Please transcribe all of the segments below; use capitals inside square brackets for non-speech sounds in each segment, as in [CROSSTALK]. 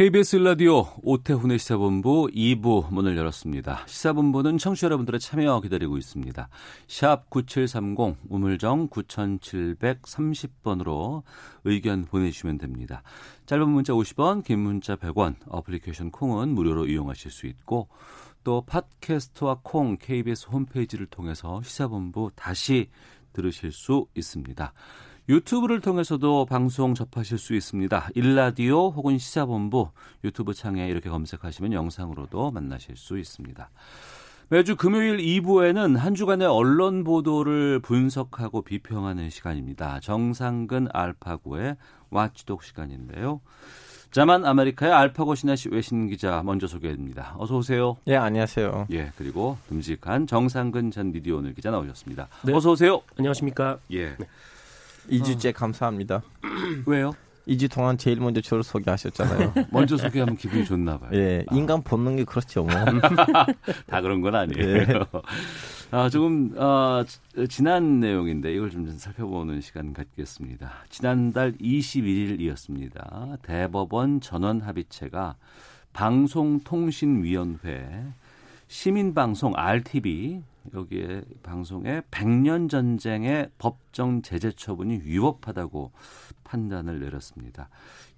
KBS 라디오 오태훈의 시사본부 2부 문을 열었습니다. 시사본부는 청취자 여러분들의 참여 기다리고 있습니다. 샵 9730 우물정 9730번으로 의견 보내주시면 됩니다. 짧은 문자 50원, 긴 문자 100원, 어플리케이션 콩은 무료로 이용하실 수 있고 또 팟캐스트와 콩 KBS 홈페이지를 통해서 시사본부 다시 들으실 수 있습니다. 유튜브를 통해서도 방송 접하실 수 있습니다. 일라디오 혹은 시사본부 유튜브 창에 이렇게 검색하시면 영상으로도 만나실 수 있습니다. 매주 금요일 2부에는 한 주간의 언론 보도를 분석하고 비평하는 시간입니다. 정상근 알파고의 와치독 시간인데요. 자만 아메리카의 알파고 신하시 외신 기자 먼저 소개합니다. 어서 오세요. 예, 안녕하세요. 예, 그리고 듬직한 정상근 전 미디어 오늘 기자 나오셨습니다. 네. 어서 오세요. 안녕하십니까. 예. 2주째 감사합니다. [CLEARS THROAT] 왜요? 2주 동안 제일 먼저 저를 소개하셨잖아요. [LAUGHS] 먼저 소개하면 기분이 좋나 봐요. 예, 인간 본능이 그렇죠, 뭐. [LAUGHS] 다 그런 건 아니에요. 예. 아, 조금 어, 지난 내용인데 이걸 좀 살펴보는 시간 갖겠습니다. 지난달 21일이었습니다. 대법원 전원 합의체가 방송통신위원회 시민방송 RTV 여기에 방송의 백년 전쟁의 법정 제재 처분이 위법하다고 판단을 내렸습니다.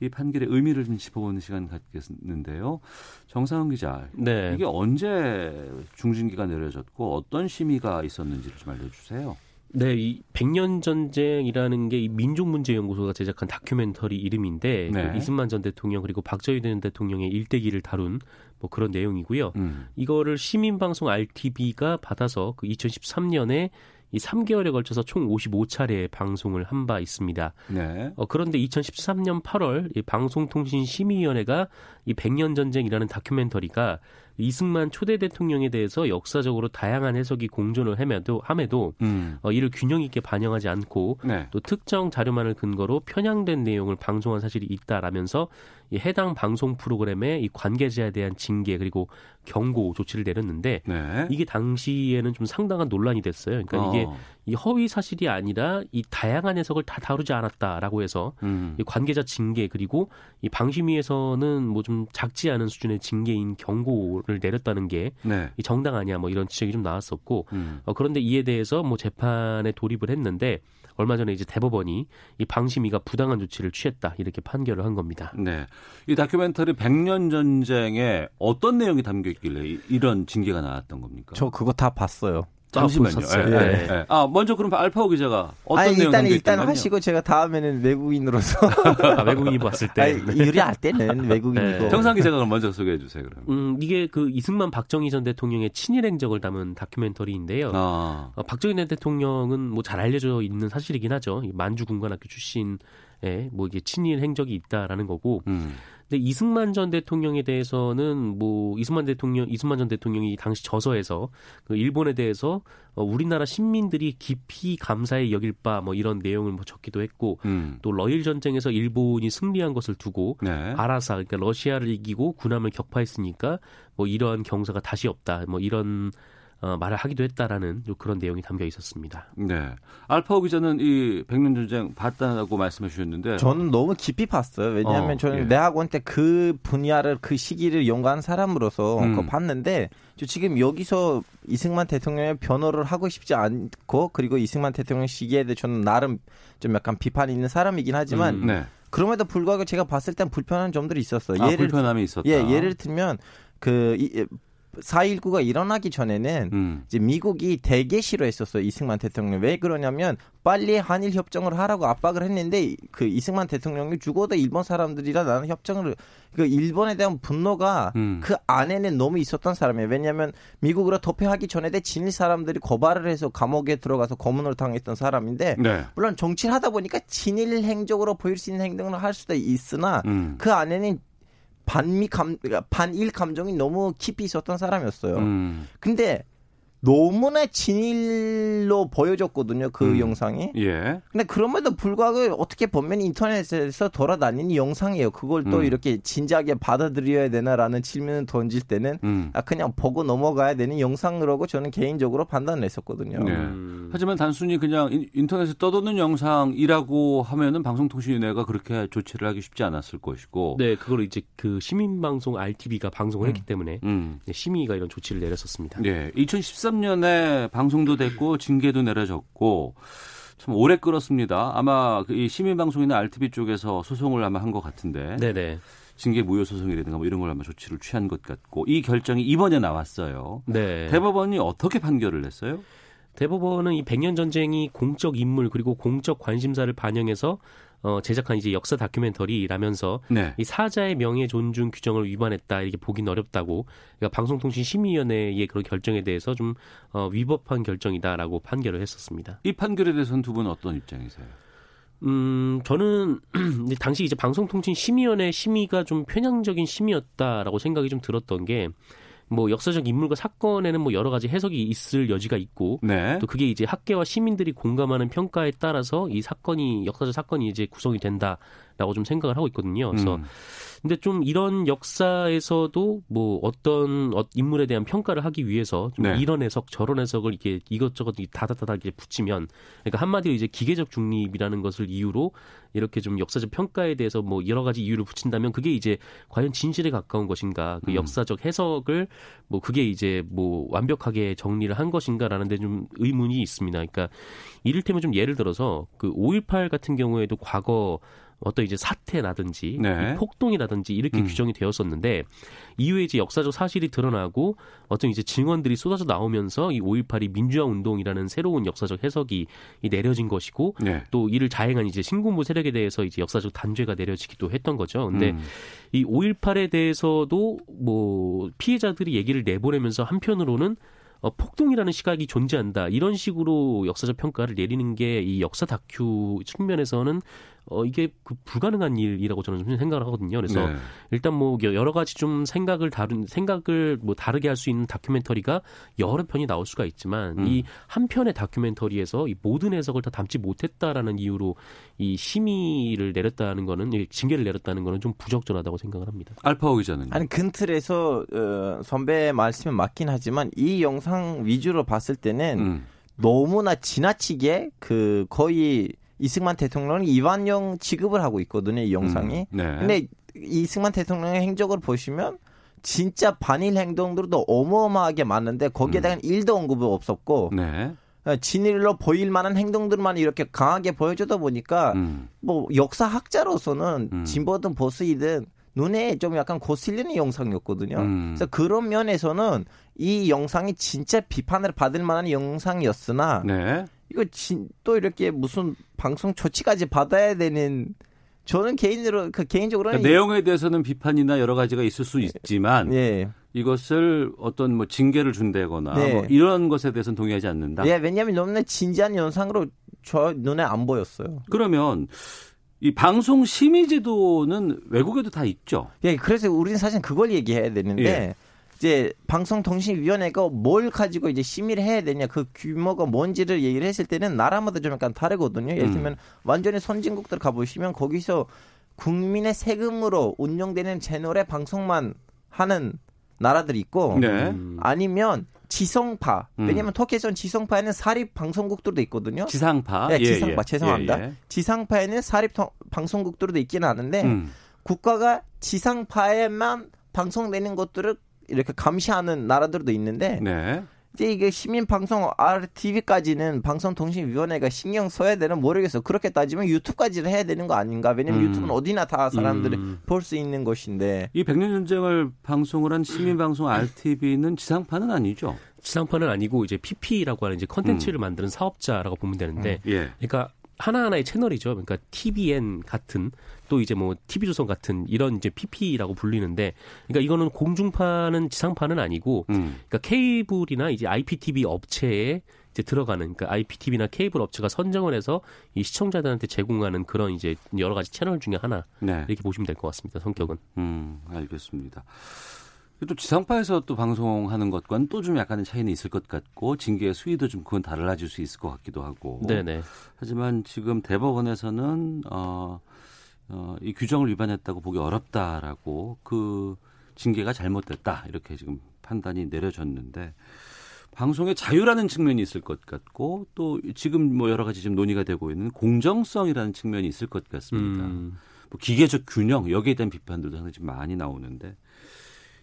이 판결의 의미를 좀 짚어보는 시간 갖겠는데요. 정상훈 기자, 네. 이게 언제 중징계가 내려졌고 어떤 심의가 있었는지를 좀 알려주세요. 네, 이 백년 전쟁이라는 게 이 민족문제연구소가 제작한 다큐멘터리 이름인데 네. 그 이승만 전 대통령 그리고 박정희 전 대통령의 일대기를 다룬 뭐 그런 내용이고요. 음. 이거를 시민방송 RTB가 받아서 그 2013년에 이 3개월에 걸쳐서 총 55차례 방송을 한 바 있습니다. 네. 어, 그런데 2013년 8월 이 방송통신심의위원회가 이 백년 전쟁이라는 다큐멘터리가 이승만 초대 대통령에 대해서 역사적으로 다양한 해석이 공존을 함에도, 함에도 음. 어, 이를 균형 있게 반영하지 않고 네. 또 특정 자료만을 근거로 편향된 내용을 방송한 사실이 있다라면서 이 해당 방송 프로그램의 이 관계자에 대한 징계 그리고 경고 조치를 내렸는데 네. 이게 당시에는 좀 상당한 논란이 됐어요. 그러니까 이게 어. 이 허위 사실이 아니라 이 다양한 해석을 다 다루지 않았다라고 해서 음. 이 관계자 징계 그리고 이 방심위에서는 뭐 좀 작지 않은 수준의 징계인 경고를 내렸다는 게이 네. 정당하냐 뭐 이런 지적이 좀 나왔었고 음. 어, 그런데 이에 대해서 뭐 재판에 돌입을 했는데 얼마 전에 이제 대법원이 이 방심위가 부당한 조치를 취했다 이렇게 판결을 한 겁니다. 네. 이 다큐멘터리 백년 전쟁에 어떤 내용이 담겨 있길래 이- 이런 징계가 나왔던 겁니까? 저 그거 다 봤어요. 잠시만요. 보셨어요? 예, 예, 네. 예. 아, 먼저 그럼 알파오 기자가 어떤 아니, 내용 일단, 일단? 하시고 제가 다음에는 외국인으로서. [LAUGHS] 아, 외국인이 봤을 때 아니, 유리할 때는 외국인이고. 네. 정상 기자가 그럼 먼저 소개해 주세요, 그럼. 음, 이게 그 이승만 박정희 전 대통령의 친일 행적을 담은 다큐멘터리인데요. 아. 어, 박정희 전 대통령은 뭐 잘 알려져 있는 사실이긴 하죠. 이 만주 군관학교 출신에 뭐 이게 친일 행적이 있다라는 거고. 음. 근데 이승만 전 대통령에 대해서는 뭐 이승만 대통령 이승만 전 대통령이 당시 저서에서 그 일본에 대해서 어, 우리나라 시민들이 깊이 감사히 여길 바 뭐 이런 내용을 뭐 적기도 했고 음. 또 러일 전쟁에서 일본이 승리한 것을 두고 네. 아라사 그러니까 러시아를 이기고 군함을 격파했으니까 뭐 이러한 경사가 다시 없다 뭐 이런 어, 말을 하기도 했다라는 요 그런 내용이 담겨 있었습니다. 네. 알파오 기자는 이 백년 전쟁 봤다고 말씀해 주셨는데 저는 너무 깊이 봤어요. 왜냐하면 어, 저는 예. 내 학원 때 그 분야를 그 시기를 연구한 사람으로서 음. 그거 봤는데 저 지금 여기서 이승만 대통령의 변호를 하고 싶지 않고 그리고 이승만 대통령 시기에 대해 저는 나름 좀 약간 비판이 있는 사람이긴 하지만 음. 네. 그럼에도 불구하고 제가 봤을 땐 불편한 점들이 있었어요. 아, 예를 불편함이 있었다. 예, 예를 들면 그 이, 4.19가 일어나기 전에는 음. 이제 미국이 되게 싫어했었어요 이승만 대통령 왜 그러냐면 빨리 한일 협정을 하라고 압박을 했는데 그 이승만 대통령이 죽어도 일본 사람들이랑 나는 협정을 그 일본에 대한 분노가 음. 그 안에는 너무 있었던 사람이에요 왜냐하면 미국으로 도피하기 전에 진일 사람들이 고발을 해서 감옥에 들어가서 고문을 당했던 사람인데 네. 물론 정치를 하다 보니까 진일 행적으로 보일 수 있는 행동을 할 수도 있으나 음. 그 안에는 반미 감 그러니까 반일 감정이 너무 깊이 있었던 사람이었어요. 음. 근데 너무나 진일로 보여줬거든요. 그 음. 영상이. 예. 근데 그럼에도 불구하고 어떻게 보면 인터넷에서 돌아다니는 영상이에요. 그걸 또 음. 이렇게 진지하게 받아들여야 되나라는 질문을 던질 때는 음. 아 그냥 보고 넘어가야 되는 영상이라고 저는 개인적으로 판단을 했었거든요. 네. 음. 하지만 단순히 그냥 인- 인터넷에 떠도는 영상이라고 하면은 방송통신위원회가 그렇게 조치를 하기 쉽지 않았을 것이고. 네, 그걸 이제 그 시민방송 RTV가 방송을 했기 때문에 음. 네, 심의가 이런 조치를 내렸었습니다. 네. 2013 년에 방송도 됐고 징계도 내려졌고 참 오래 끌었습니다. 아마 그이 시민방송이나 RTV 쪽에서 소송을 아마 한 것 같은데 네네. 징계 무효 소송이라든가 뭐 이런 걸 아마 조치를 취한 것 같고 이 결정이 이번에 나왔어요. 네. 대법원이 어떻게 판결을 냈어요? 대법원은 이 백년 전쟁이 공적 인물 그리고 공적 관심사를 반영해서 어, 제작한 이제 역사 다큐멘터리라면서 네. 이 사자의 명예 존중 규정을 위반했다 이렇게 보기는 어렵다고 그러니까 방송통신심의위원회의 그런 결정에 대해서 좀 어, 위법한 결정이다라고 판결을 했었습니다. 이 판결에 대해서는 두 분은 어떤 입장이세요? 음, 저는 [CLEARS THROAT] 당시 이제 방송통신심의위원회 심의가 좀 편향적인 심의였다라고 생각이 좀 들었던 게 뭐 역사적 인물과 사건에는 뭐 여러 가지 해석이 있을 여지가 있고 네. 또 그게 이제 학계와 시민들이 공감하는 평가에 따라서 이 사건이 역사적 사건이 이제 구성이 된다 라고 좀 생각을 하고 있거든요. 그래서 음. 근데 좀 이런 역사에서도 뭐 어떤 어- 인물에 대한 평가를 하기 위해서 좀 네. 이런 해석 저런 해석을 이게 이것저것 다다다다 이렇게 붙이면 그러니까 한마디로 이제 기계적 중립이라는 것을 이유로 이렇게 좀 역사적 평가에 대해서 뭐 여러 가지 이유를 붙인다면 그게 이제 과연 진실에 가까운 것인가 그 음. 역사적 해석을 뭐 그게 이제 뭐 완벽하게 정리를 한 것인가라는 데 좀 의문이 있습니다. 그러니까 이를테면 좀 예를 들어서 그 5.18 같은 경우에도 과거 어떤 이제 사태라든지 네. 이 폭동이라든지 이렇게 음. 규정이 되었었는데 이후에 이제 역사적 사실이 드러나고 어떤 이제 증언들이 쏟아져 나오면서 이 5.18이 민주화 운동이라는 새로운 역사적 해석이 이 내려진 것이고 네. 또 이를 자행한 이제 신군부 세력에 대해서 이제 역사적 단죄가 내려지기도 했던 거죠. 근데 음. 이 5.18에 대해서도 뭐 피해자들이 얘기를 내보내면서 한편으로는 어, 폭동이라는 시각이 존재한다. 이런 식으로 역사적 평가를 내리는 게 이 역사 다큐 측면에서는 어, 이게 그 불가능한 일이라고 저는 좀 생각을 하거든요. 그래서 네. 일단 뭐 여러 가지 좀 생각을 다룬 생각을 뭐 다르게 할 수 있는 다큐멘터리가 여러 편이 나올 수가 있지만 음. 이한 편의 다큐멘터리에서 이 모든 해석을 다 담지 못했다라는 이유로 이 심의를 내렸다는 거는 이 징계를 내렸다는 거는 좀 부적절하다고 생각을 합니다. 알파오 기자는 아니 근 틀에서 어, 선배 말씀에 맞긴 하지만 이 영상 위주로 봤을 때는 음. 너무나 지나치게 그 거의 이승만 대통령이 이완용 취급을 하고 있거든요 이 영상이. 음. 네. 근데 이승만 대통령의 행적을 보시면 진짜 반일 행동들도 어마어마하게 많은데 거기에다가 는 일도 언급이 없었고 네. 어, 진일로 보일 만한 행동들만 이렇게 강하게 보여주다 보니까 음. 뭐 역사학자로서는 음. 진보든 보수이든 눈에 좀 약간 거슬리는 영상이었거든요. 음. 그래서 그런 면에서는 이 영상이 진짜 비판을 받을 만한 영상이었으나 네. 이거 진, 또 이렇게 무슨 방송 조치까지 받아야 되는 저는 개인으로 그 개인적으로는 그러니까 내용에 대해서는 비판이나 여러 가지가 있을 수 있지만 예. 이것을 어떤 뭐 징계를 준다거나 네. 뭐 이런 것에 대해서는 동의하지 않는다. 예, 왜냐하면 너무나 진지한 영상으로 저 눈에 안 보였어요. 그러면 이 방송 심의 제도는 외국에도 다 있죠. 예, 그래서 우리는 사실 그걸 얘기해야 되는데 예. 이제 방송통신위원회가 뭘 가지고 이제 심의를 해야 되냐 그 규모가 뭔지를 얘기를 했을 때는 나라마다 좀 약간 다르거든요. 예를 음. 들면 완전히 선진국들 가보시면 거기서 국민의 세금으로 운영되는 채널의 방송만 하는 나라들이 있고 네. 음. 아니면 지성파 음. 왜냐하면 터키에서는 지성파에는 사립 방송국들도 있거든요. 지상파. 네, 지상파 죄송합니다. 예, 예. 지상파에는 사립 통- 방송국들도 있기는 하는데 음. 국가가 지상파에만 방송되는 것들을 이렇게 감시하는 나라들도 있는데 네. 이제 이게 시민 방송 RTV까지는 방송통신위원회가 신경 써야 되는 모르겠어. 그렇게 따지면 유튜브까지는 해야 되는 거 아닌가? 왜냐면 음. 유튜브는 어디나 다 사람들이 음. 볼수 있는 것인데. 이 백년 전쟁을 방송을 한 시민 방송 RTV는 지상파는 아니죠. 지상파는 아니고 이제 PP라고 하는 이제 컨텐츠를 만드는 사업자라고 보면 되는데 예. 그러니까 하나하나의 채널이죠. 그러니까 TVN 같은 또 이제 뭐 TV조선 같은 이런 이제 PP라고 불리는데 그러니까 이거는 공중파는 지상파는 아니고 음. 그러니까 케이블이나 이제 IPTV 업체의 이제 들어가는 그러니까 IPTV나 케이블 업체가 선정을 해서 이 시청자들한테 제공하는 그런 이제 여러 가지 채널 중에 하나 네. 이렇게 보시면 될 것 같습니다. 성격은. 음, 알겠습니다. 또 지상파에서 또 방송하는 것과는 또 좀 약간의 차이는 있을 것 같고 징계의 수위도 좀 그건 달라질 수 있을 것 같기도 하고. 네네. 하지만 지금 대법원에서는 어, 어, 이 규정을 위반했다고 보기 어렵다라고 그 징계가 잘못됐다 이렇게 지금 판단이 내려졌는데 방송의 자유라는 측면이 있을 것 같고 또 지금 뭐 여러 가지 지금 논의가 되고 있는 공정성이라는 측면이 있을 것 같습니다. 음. 뭐 기계적 균형 여기에 대한 비판들도 상당히 좀 많이 나오는데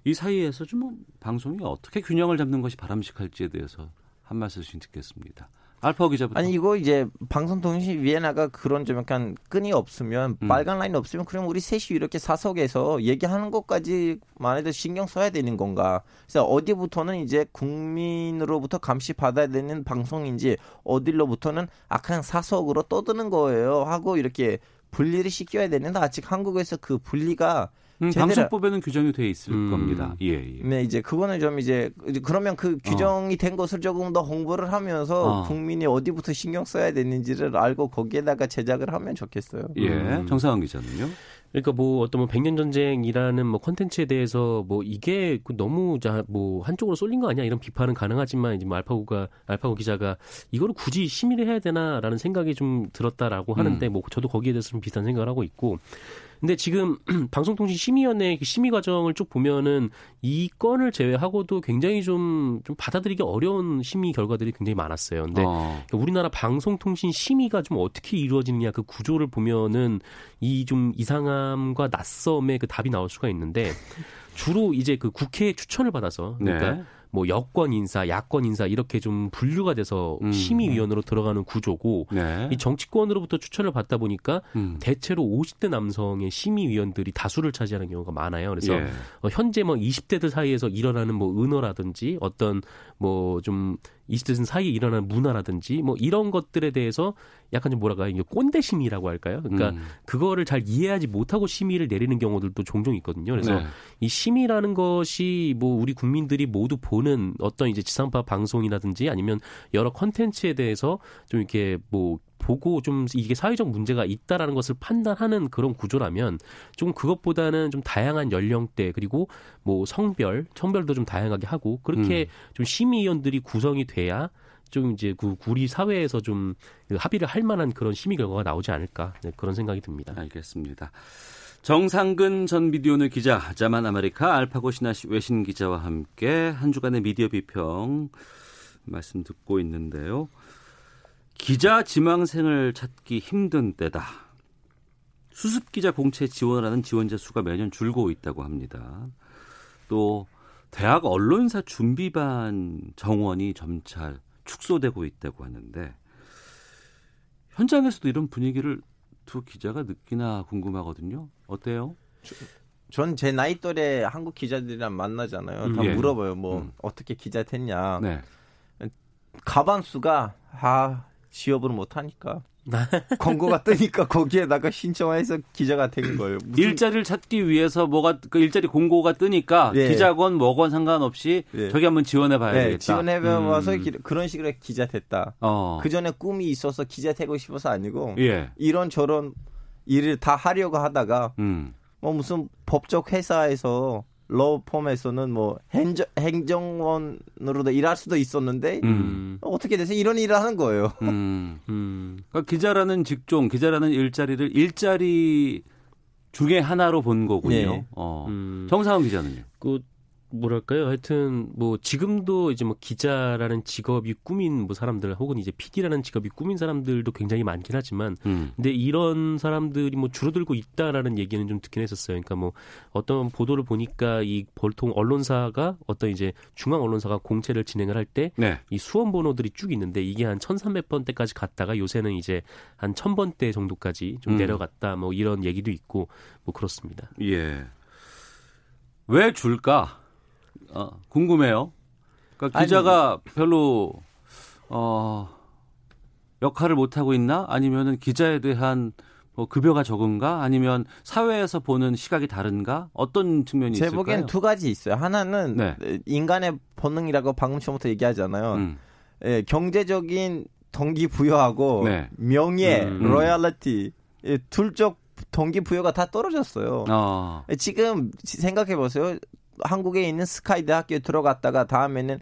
이 사이에서 좀뭐 방송이 어떻게 균형을 잡는 것이 바람직할지에 대해서 한 말씀씩 듣겠습니다. 알파 기자부터. 아니 이거 이제 방송통신위원회가 그런 좀 약간 끈이 없으면 음. 빨간 라인이 없으면 그럼 우리 셋이 이렇게 사석에서 얘기하는 것까지만 해도 신경 써야 되는 건가? 그래서 어디부터는 이제 국민으로부터 감시 받아야 되는 방송인지 어디로부터는 아 그냥 사석으로 떠드는 거예요 하고 이렇게 분리를 시켜야 되는데 아직 한국에서 그 분리가 음, 제대로- 방송법에는 규정이 돼 있을 음. 겁니다. 예, 예. 네, 이제 그거는 좀 이제 그러면 그 규정이 된 것을 조금 더 홍보를 하면서 어. 국민이 어디부터 신경 써야 되는지를 알고 거기에다가 제작을 하면 좋겠어요. 예. 음. 정상환 기자는요? 그러니까 뭐 어떤 뭐 백년 전쟁이라는 뭐 컨텐츠에 대해서 뭐 이게 그 너무 자뭐 한쪽으로 쏠린 거 아니야 이런 비판은 가능하지만 이제 뭐 알파고가 알파고 기자가 이거를 굳이 심의를 해야 되나라는 생각이 좀 들었다라고 하는데 음. 뭐 저도 거기에 대해서 좀 비슷한 생각을 하고 있고 근데 지금 [CLEARS THROAT] 방송통신심의위원회 그 심의 과정을 쭉 보면은 이 건을 제외하고도 굉장히 좀, 좀 받아들이기 어려운 심의 결과들이 굉장히 많았어요. 근데 어. 그러니까 우리나라 방송통신 심의가 좀 어떻게 이루어지느냐 그 구조를 보면은 이 좀 이상함과 낯섦의 그 답이 나올 수가 있는데 주로 이제 그 국회 추천을 받아서 그러니까 네. 뭐 여권 인사, 야권 인사 이렇게 좀 분류가 돼서 음. 심의위원으로 들어가는 구조고 네. 이 정치권으로부터 추천을 받다 보니까 음. 대체로 50대 남성의 심의위원들이 다수를 차지하는 경우가 많아요. 그래서 예. 어, 현재 뭐 20대들 사이에서 일어나는 뭐 은어라든지 어떤 뭐좀 20대들 사이에 일어나는 문화라든지 뭐 이런 것들에 대해서 약간 좀 뭐랄까 이게 꼰대 심의라고 할까요? 그러니까 음. 그거를 잘 이해하지 못하고 심의를 내리는 경우들도 종종 있거든요. 그래서 네. 이 심의라는 것이 뭐 우리 국민들이 모두 보는 어떤 이제 지상파 방송이라든지 아니면 여러 컨텐츠에 대해서 좀 이렇게 뭐 보고 좀 이게 사회적 문제가 있다라는 것을 판단하는 그런 구조라면 좀 그것보다는 좀 다양한 연령대 그리고 뭐 성별, 성별도 좀 다양하게 하고 그렇게 좀 심의위원들이 구성이 돼야 좀 이제 그 우리 사회에서 좀그 합의를 할 만한 그런 심의 결과가 나오지 않을까 네, 그런 생각이 듭니다. 알겠습니다. 정상근 전 미디어오늘 기자, 자만 아메리카 알파고 시나씨 외신 기자와 함께 한 주간의 미디어 비평 말씀 듣고 있는데요. 기자 지망생을 찾기 힘든 때다. 수습 기자 공채 지원하는 지원자 수가 매년 줄고 있다고 합니다. 또 대학 언론사 준비반 정원이 점차 축소되고 있다고 하는데 현장에서도 이런 분위기를 두 기자가 느끼나 궁금하거든요. 어때요? 전 제 나이 또래 한국 기자들이랑 만나잖아요. 다 음, 예. 물어봐요. 뭐 음. 어떻게 기자 됐냐. 네. 가반 수가 아 취업을 못 하니까 [LAUGHS] 광고가 뜨니까 거기에다가 신청해서 기자가 된 거예요. 무슨- 일자리를 찾기 위해서 뭐가 그 일자리 공고가 뜨니까 예. 기자건 뭐건 상관없이 예. 저기 한번 지원해 봐야 네, 되겠다. 지원해 봐서 음. 그런 식으로 기자 됐다. 어. 그 전에 꿈이 있어서 기자 되고 싶어서 아니고 예. 이런 저런 일을 다 하려고 하다가 음. 뭐 무슨 법적 회사에서 러펌에서는 뭐 행정, 행정원으로도 일할 수도 있었는데 음. 어떻게 돼서 이런 일을 하는 거예요. 음. 음. 그러니까 기자라는 직종, 기자라는 일자리를 일자리 중에 하나로 본 거군요. 네. 어. 음. 정상훈 기자는요. 그 뭐랄까요? 하여튼 뭐 지금도 이제 뭐 기자라는 직업이 꾸민 뭐 사람들 혹은 이제 PD라는 직업이 꾸민 사람들도 굉장히 많긴 하지만 음. 근데 이런 사람들이 뭐 줄어들고 있다라는 얘기는 좀 듣긴 했었어요. 그러니까 뭐 어떤 보도를 보니까 이 보통 언론사가 어떤 이제 중앙 언론사가 공채를 진행을 할 때이 네. 수험 번호들이 쭉 있는데 이게 한 1,300번대까지 갔다가 요새는 이제 한 1,000번대 정도까지 좀 음. 내려갔다 뭐 이런 얘기도 있고 뭐 그렇습니다. 예. 왜 줄까? 어, 궁금해요. 그러니까 아니, 기자가 별로 어 역할을 못 하고 있나? 아니면은 기자에 대한 뭐 급여가 적은가? 아니면 사회에서 보는 시각이 다른가? 어떤 측면이 제 있을까요? 보기엔 두 가지 있어요. 하나는 네. 인간의 본능이라고 방금 전부터 얘기하잖아요. 음. 예, 경제적인 동기 부여하고 네. 명예, 음. 로얄리티 예, 둘쪽 동기 부여가 다 떨어졌어요. 어. 예, 지금 생각해 보세요. 한국에 있는 스카이 대학교에 들어갔다가 다음에는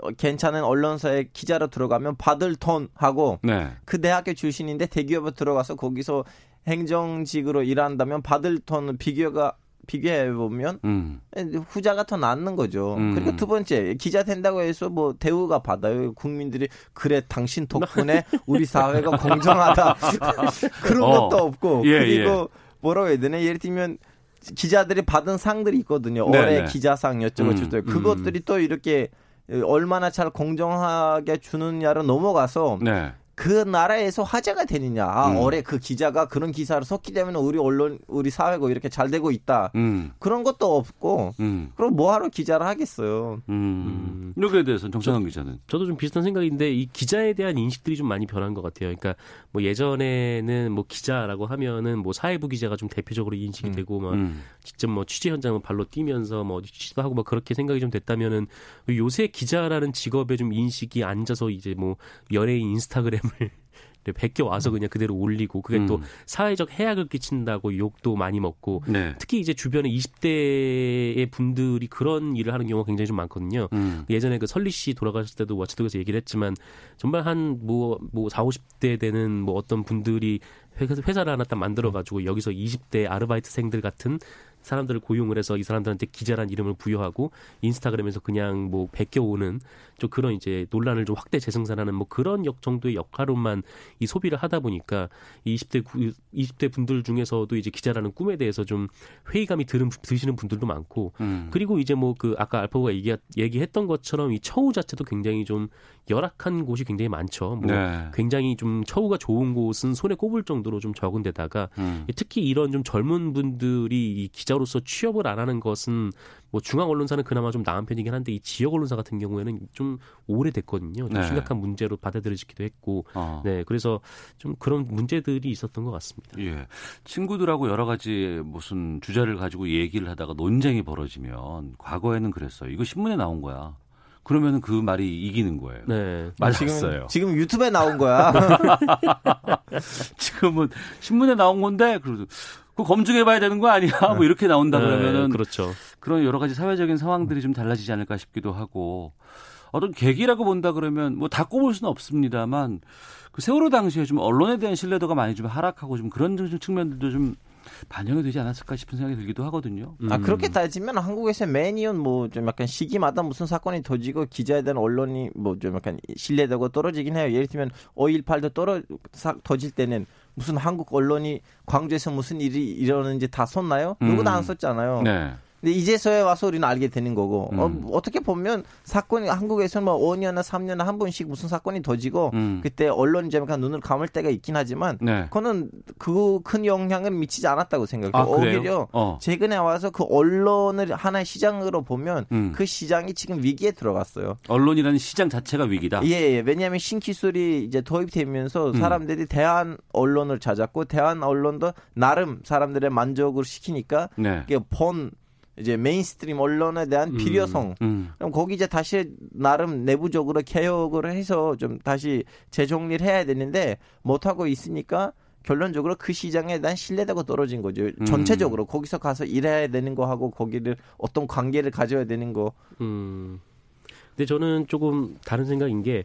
어, 괜찮은 언론사에 기자로 들어가면 받을 돈 하고 네. 그 대학교 출신인데 대기업에 들어가서 거기서 행정직으로 일한다면 받을 돈 비교가 비교해 보면 음. 후자가 더 낫는 거죠. 음. 그리고 두 번째 기자 된다고 해서 뭐 대우가 받아요. 국민들이 그래 당신 덕분에 [LAUGHS] 우리 사회가 공정하다 [LAUGHS] 그런 어. 것도 없고 예, 그리고 뭐라고 해야 되나 예를 들면 기자들이 받은 상들이 있거든요. 네, 올해 네. 기자상 여쭤저쩌 음, 그것들이 또 이렇게 얼마나 잘 공정하게 주느냐로 넘어가서 네. 그 나라에서 화제가 되느냐. 아, 음. 올해 그 기자가 그런 기사를 썼기 때문에 우리 언론, 우리 사회가 이렇게 잘 되고 있다. 음. 그런 것도 없고, 음. 그럼 뭐하러 기자를 하겠어요. 음. 여기에 대해서는 정찬환 기자는 저도 좀 비슷한 생각인데 이 기자에 대한 인식들이 좀 많이 변한 것 같아요. 그러니까 뭐 예전에는 뭐 기자라고 하면은 뭐 사회부 기자가 좀 대표적으로 인식이 음. 되고 막 음. 직접 뭐 취재 현장을 발로 뛰면서 뭐 취재도 하고 막 그렇게 생각이 좀 됐다면은 요새 기자라는 직업에 좀 인식이 앉아서 이제 뭐 연예인 인스타그램 을 [LAUGHS] 베껴 와서 그냥 그대로 올리고 그게 또 음. 사회적 해악을 끼친다고 욕도 많이 먹고 네. 특히 이제 주변에 20대의 분들이 그런 일을 하는 경우가 굉장히 좀 많거든요. 음. 예전에 그 설리 씨 돌아가셨을 때도 와치독에서 얘기를 했지만 정말 한 뭐뭐 4, 50대 되는 뭐 어떤 분들이 회사, 회사를 하나 딱 만들어 가지고 여기서 20대 아르바이트생들 같은 사람들을 고용을 해서 이 사람들한테 기자란 이름을 부여하고 인스타그램에서 그냥 뭐 베껴오는 좀 그런 이제 논란을 좀 확대 재생산하는 뭐 그런 역 정도의 역할로만 이 소비를 하다 보니까 이 20대 구, 20대 분들 중에서도 이제 기자라는 꿈에 대해서 좀 회의감이 들은 드시는 분들도 많고 음. 그리고 이제 뭐 그 아까 알파고가 얘기, 얘기했던 것처럼 이 처우 자체도 굉장히 좀 열악한 곳이 굉장히 많죠. 뭐 네. 굉장히 좀 처우가 좋은 곳은 손에 꼽을 정도로 좀 적은 데다가 음. 특히 이런 좀 젊은 분들이 이 기자 로서 취업을 안 하는 것은 뭐 중앙 언론사는 그나마 좀 나은 편이긴 한데 이 지역 언론사 같은 경우에는 좀 오래됐거든요. 좀 네. 심각한 문제로 받아들여지기도 했고, 어. 네 그래서 좀 그런 문제들이 있었던 것 같습니다. 예. 친구들하고 여러 가지 무슨 주제를 가지고 얘기를 하다가 논쟁이 벌어지면 과거에는 그랬어요. 이거 신문에 나온 거야. 그러면은 그 말이 이기는 거예요. 네. 맞았어요. 지금, 지금 유튜브에 나온 거야. [LAUGHS] 지금은 신문에 나온 건데 그래도 그 검증해 봐야 되는 거 아니야? [LAUGHS] 뭐 이렇게 나온다 네, 그러면은 그렇죠. 그런 여러 가지 사회적인 상황들이 좀 달라지지 않을까 싶기도 하고 어떤 계기라고 본다 그러면 뭐 다 꼽을 수는 없습니다만 그 세월호 당시에 좀 언론에 대한 신뢰도가 많이 좀 하락하고 좀 그런 측면들도 좀 반영이 되지 않았을까 싶은 생각이 들기도 하거든요. 아, 음. 그렇게 따지면 한국에서 매니언 뭐좀 약간 시기마다 무슨 사건이 터지고 기자에 대한 언론이 뭐 좀 약간 신뢰도가 떨어지긴 해요. 예를 들면 5.18도 떨어 사, 터질 때는 무슨 한국 언론이 광주에서 무슨 일이 일어나는지 다 썼나요? 누구도 음. 안 썼잖아요. 네. 근데 이제서야 와서 우리는 알게 되는 거고 음. 어, 어떻게 보면 사건이 한국에서는 뭐 5년이나 3년에 한 번씩 무슨 사건이 터지고 음. 그때 언론이 좀 약간 눈을 감을 때가 있긴 하지만 네. 그거는 그 큰 영향을 미치지 않았다고 생각해요. 아? 오히려 어. 최근에 와서 그 언론을 하나의 시장으로 보면 음. 그 시장이 지금 위기에 들어갔어요. 언론이라는 시장 자체가 위기다. 예, 예. 왜냐하면 신기술이 이제 도입되면서 음. 사람들이 대안 언론을 찾았고 대안 언론도 나름 사람들의 만족을 시키니까 네. 본 이제 mainstream 언론에 대한 음. 필요성 음. 그럼 거기 이제 다시 나름 내부적으로 개혁을 해서 좀 다시 재정리를 해야 되는데 못 하고 있으니까 결론적으로 그 시장에 대한 신뢰도가 떨어진 거죠. 음. 전체적으로 거기서 가서 일해야 되는 거 하고 거기를 어떤 관계를 가져야 되는 거. 음. 근데 저는 조금 다른 생각인 게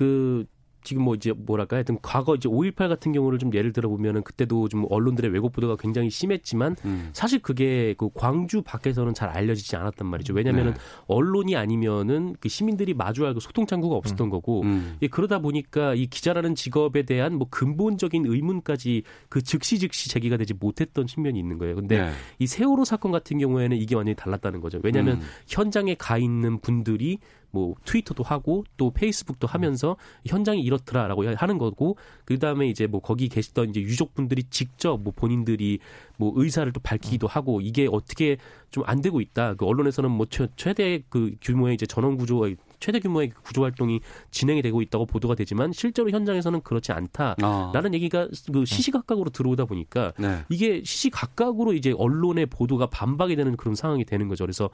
그 지금 뭐 이제 뭐랄까 하여튼 과거 이제 5.18 같은 경우를 좀 예를 들어 보면은 그때도 좀 언론들의 왜곡 보도가 굉장히 심했지만 음. 사실 그게 그 광주 밖에서는 잘 알려지지 않았단 말이죠. 왜냐면은 네. 언론이 아니면은 그 시민들이 마주할 그 소통 창구가 없었던 거고 음. 예, 그러다 보니까 이 기자라는 직업에 대한 뭐 근본적인 의문까지 그 즉시 즉시 제기가 되지 못했던 측면이 있는 거예요. 근데 네. 이 세월호 사건 같은 경우에는 이게 완전히 달랐다는 거죠. 왜냐하면 음. 현장에 가 있는 분들이 뭐 트위터도 하고 또 페이스북도 하면서 현장이 이렇더라라고 하는 거고 그 다음에 이제 뭐 거기 계시던 이제 유족분들이 직접 뭐 본인들이 뭐 의사를 또 밝히기도 하고 이게 어떻게 좀 안 되고 있다. 그 언론에서는 뭐 최, 최대 그 규모의 이제 전원 구조 최대 규모의 구조 활동이 진행이 되고 있다고 보도가 되지만 실제로 현장에서는 그렇지 않다라는 아. 얘기가 그 시시각각으로 들어오다 보니까 네. 이게 시시각각으로 이제 언론의 보도가 반박이 되는 그런 상황이 되는 거죠. 그래서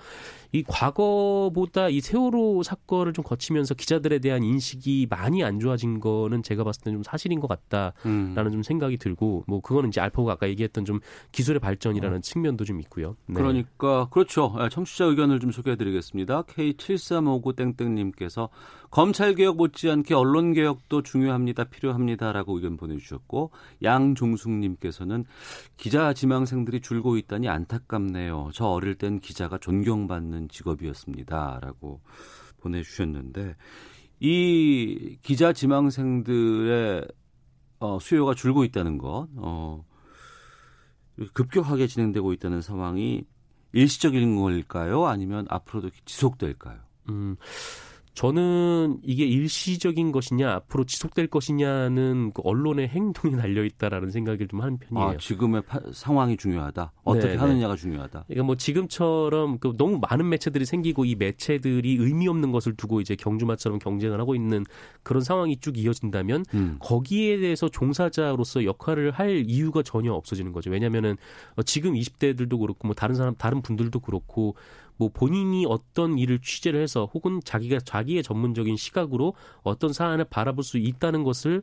이 과거보다 이 세월호 사건을 좀 거치면서 기자들에 대한 인식이 많이 안 좋아진 거는 제가 봤을 때는 좀 사실인 것 같다라는 음. 좀 생각이 들고 뭐 그거는 이제 알파고가 아까 얘기했던 좀 기술의 발전이라는 측면도 좀 있고요. 네. 그러니까 그렇죠. 예, 청취자 의견을 좀 소개해드리겠습니다. K7359 땡땡 님께서 검찰 개혁 못지않게 언론 개혁도 중요합니다, 필요합니다라고 의견 보내 주셨고 양종숙 님께서는 기자 지망생들이 줄고 있다니 안타깝네요. 저 어릴 땐 기자가 존경받는 직업이었습니다라고 보내 주셨는데 이 기자 지망생들의 어, 수요가 줄고 있다는 것, 어, 급격하게 진행되고 있다는 상황이 일시적인 걸까요? 아니면 앞으로도 지속될까요? 음, 저는 이게 일시적인 것이냐 앞으로 지속될 것이냐는 그 언론의 행동에 달려 있다라는 생각을 좀 하는 편이에요. 아, 지금의 파- 상황이 중요하다. 어떻게 네, 하느냐가 중요하다. 그러니까 뭐 지금처럼 그 너무 많은 매체들이 생기고 이 매체들이 의미 없는 것을 두고 이제 경주마처럼 경쟁을 하고 있는 그런 상황이 쭉 이어진다면 음. 거기에 대해서 종사자로서 역할을 할 이유가 전혀 없어지는 거죠. 왜냐면은 어, 지금 20대들도 그렇고 뭐 다른 사람 다른 분들도 그렇고 뭐 본인이 어떤 일을 취재를 해서 혹은 자기가 자기의 전문적인 시각으로 어떤 사안을 바라볼 수 있다는 것을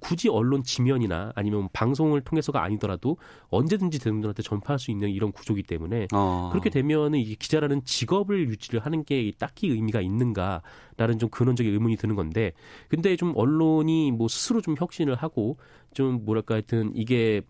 굳이 언론 지면이나 아니면 방송을 통해서가 아니더라도 언제든지 대중들한테 전파할 수 있는 이런 구조기 때문에 어. 그렇게 되면은 이게 기자라는 직업을 유지를 하는 게 딱히 의미가 있는가라는 좀 근원적인 의문이 드는 건데 근데 좀 언론이 뭐 스스로 좀 혁신을 하고 좀 뭐랄까 하여튼 이게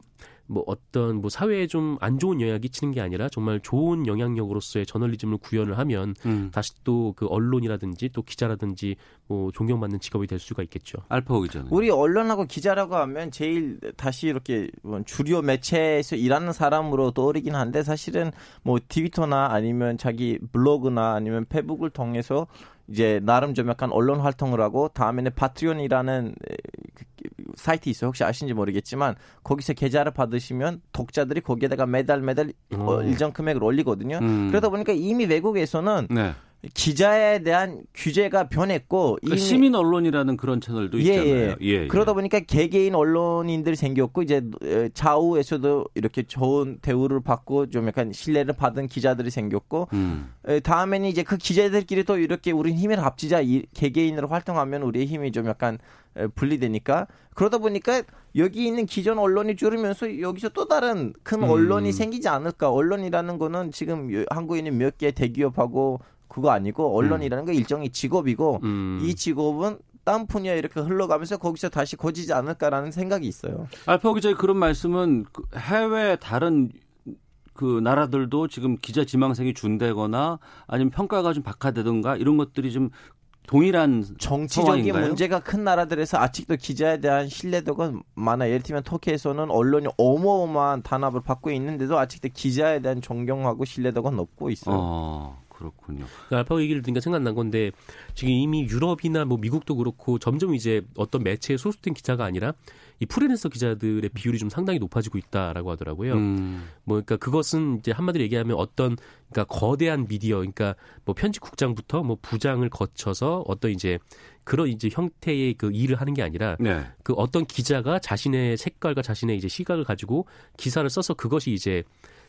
뭐 어떤 뭐 사회에 좀 안 좋은 영향을 끼치는 게 아니라 정말 좋은 영향력으로서의 저널리즘을 구현을 하면 음. 다시 또 그 언론이라든지 또 기자라든지 뭐 존경받는 직업이 될 수가 있겠죠. 알파고 기자는. 우리 언론하고 기자라고 하면 제일 다시 이렇게 뭐 주요 매체에서 일하는 사람으로 떠오르긴 한데 사실은 뭐 트위터나 아니면 자기 블로그나 아니면 페북을 통해서 이제 나름 좀 약간 언론 활동을 하고 다음에는 파트리온이라는 에, 그, 그, 사이트 있어요. 혹시 아시는지 모르겠지만 거기서 계좌를 받으시면 독자들이 거기에다가 매달 매달 어, 오. 일정 금액을 올리거든요. 음. 그러다 보니까 이미 외국에서는 네. 기자에 대한 규제가 변했고 그러니까 이미 시민 언론이라는 그런 채널도 예, 있잖아요. 예. 예, 그러다 보니까 개개인 언론인들이 생겼고 이제 에, 좌우에서도 이렇게 좋은 대우를 받고 좀 약간 신뢰를 받은 기자들이 생겼고 음. 에, 다음에는 이제 그 기자들끼리 또 이렇게 우리 힘을 합치자 이, 개개인으로 활동하면 우리의 힘이 좀 약간 에, 분리되니까 그러다 보니까 여기 있는 기존 언론이 줄으면서 여기서 또 다른 큰 음. 언론이 생기지 않을까 언론이라는 거는 지금 여- 한국에 있는 몇 개 대기업하고 그거 아니고 언론이라는 건 일종의 직업이고 음. 이 직업은 딴 분야에 이렇게 흘러가면서 거기서 다시 거지지 않을까라는 생각이 있어요. 알파고 기자의 그런 말씀은 그 해외 다른 그 나라들도 지금 기자 지망생이 준다거나 아니면 평가가 좀 박하되던가 이런 것들이 좀 동일한 정치적인 상황인가요? 문제가 큰 나라들에서 아직도 기자에 대한 신뢰도가 많아. 예를 들면 터키에서는 언론이 어마어마한 단합을 받고 있는데도 아직도 기자에 대한 존경하고 신뢰도가 높고 있어요. 어, 그렇군요. 그 알파고 얘기를 듣니까 생각난 건데 지금 이미 유럽이나 뭐 미국도 그렇고 점점 이제 어떤 매체에 소속된 기자가 아니라 이 프리랜서 기자들의 비율이 좀 상당히 높아지고 있다라고 하더라고요. 음. 뭐 그러니까 그것은 이제 한마디로 얘기하면 어떤 그러니까 거대한 미디어 그러니까 뭐 편집국장부터 뭐 부장을 거쳐서 어떤 이제 그런 이제 형태의 그 일을 하는 게 아니라 네. 그 어떤 기자가 자신의 색깔과 자신의 이제 시각을 가지고 기사를 써서 그것이 이제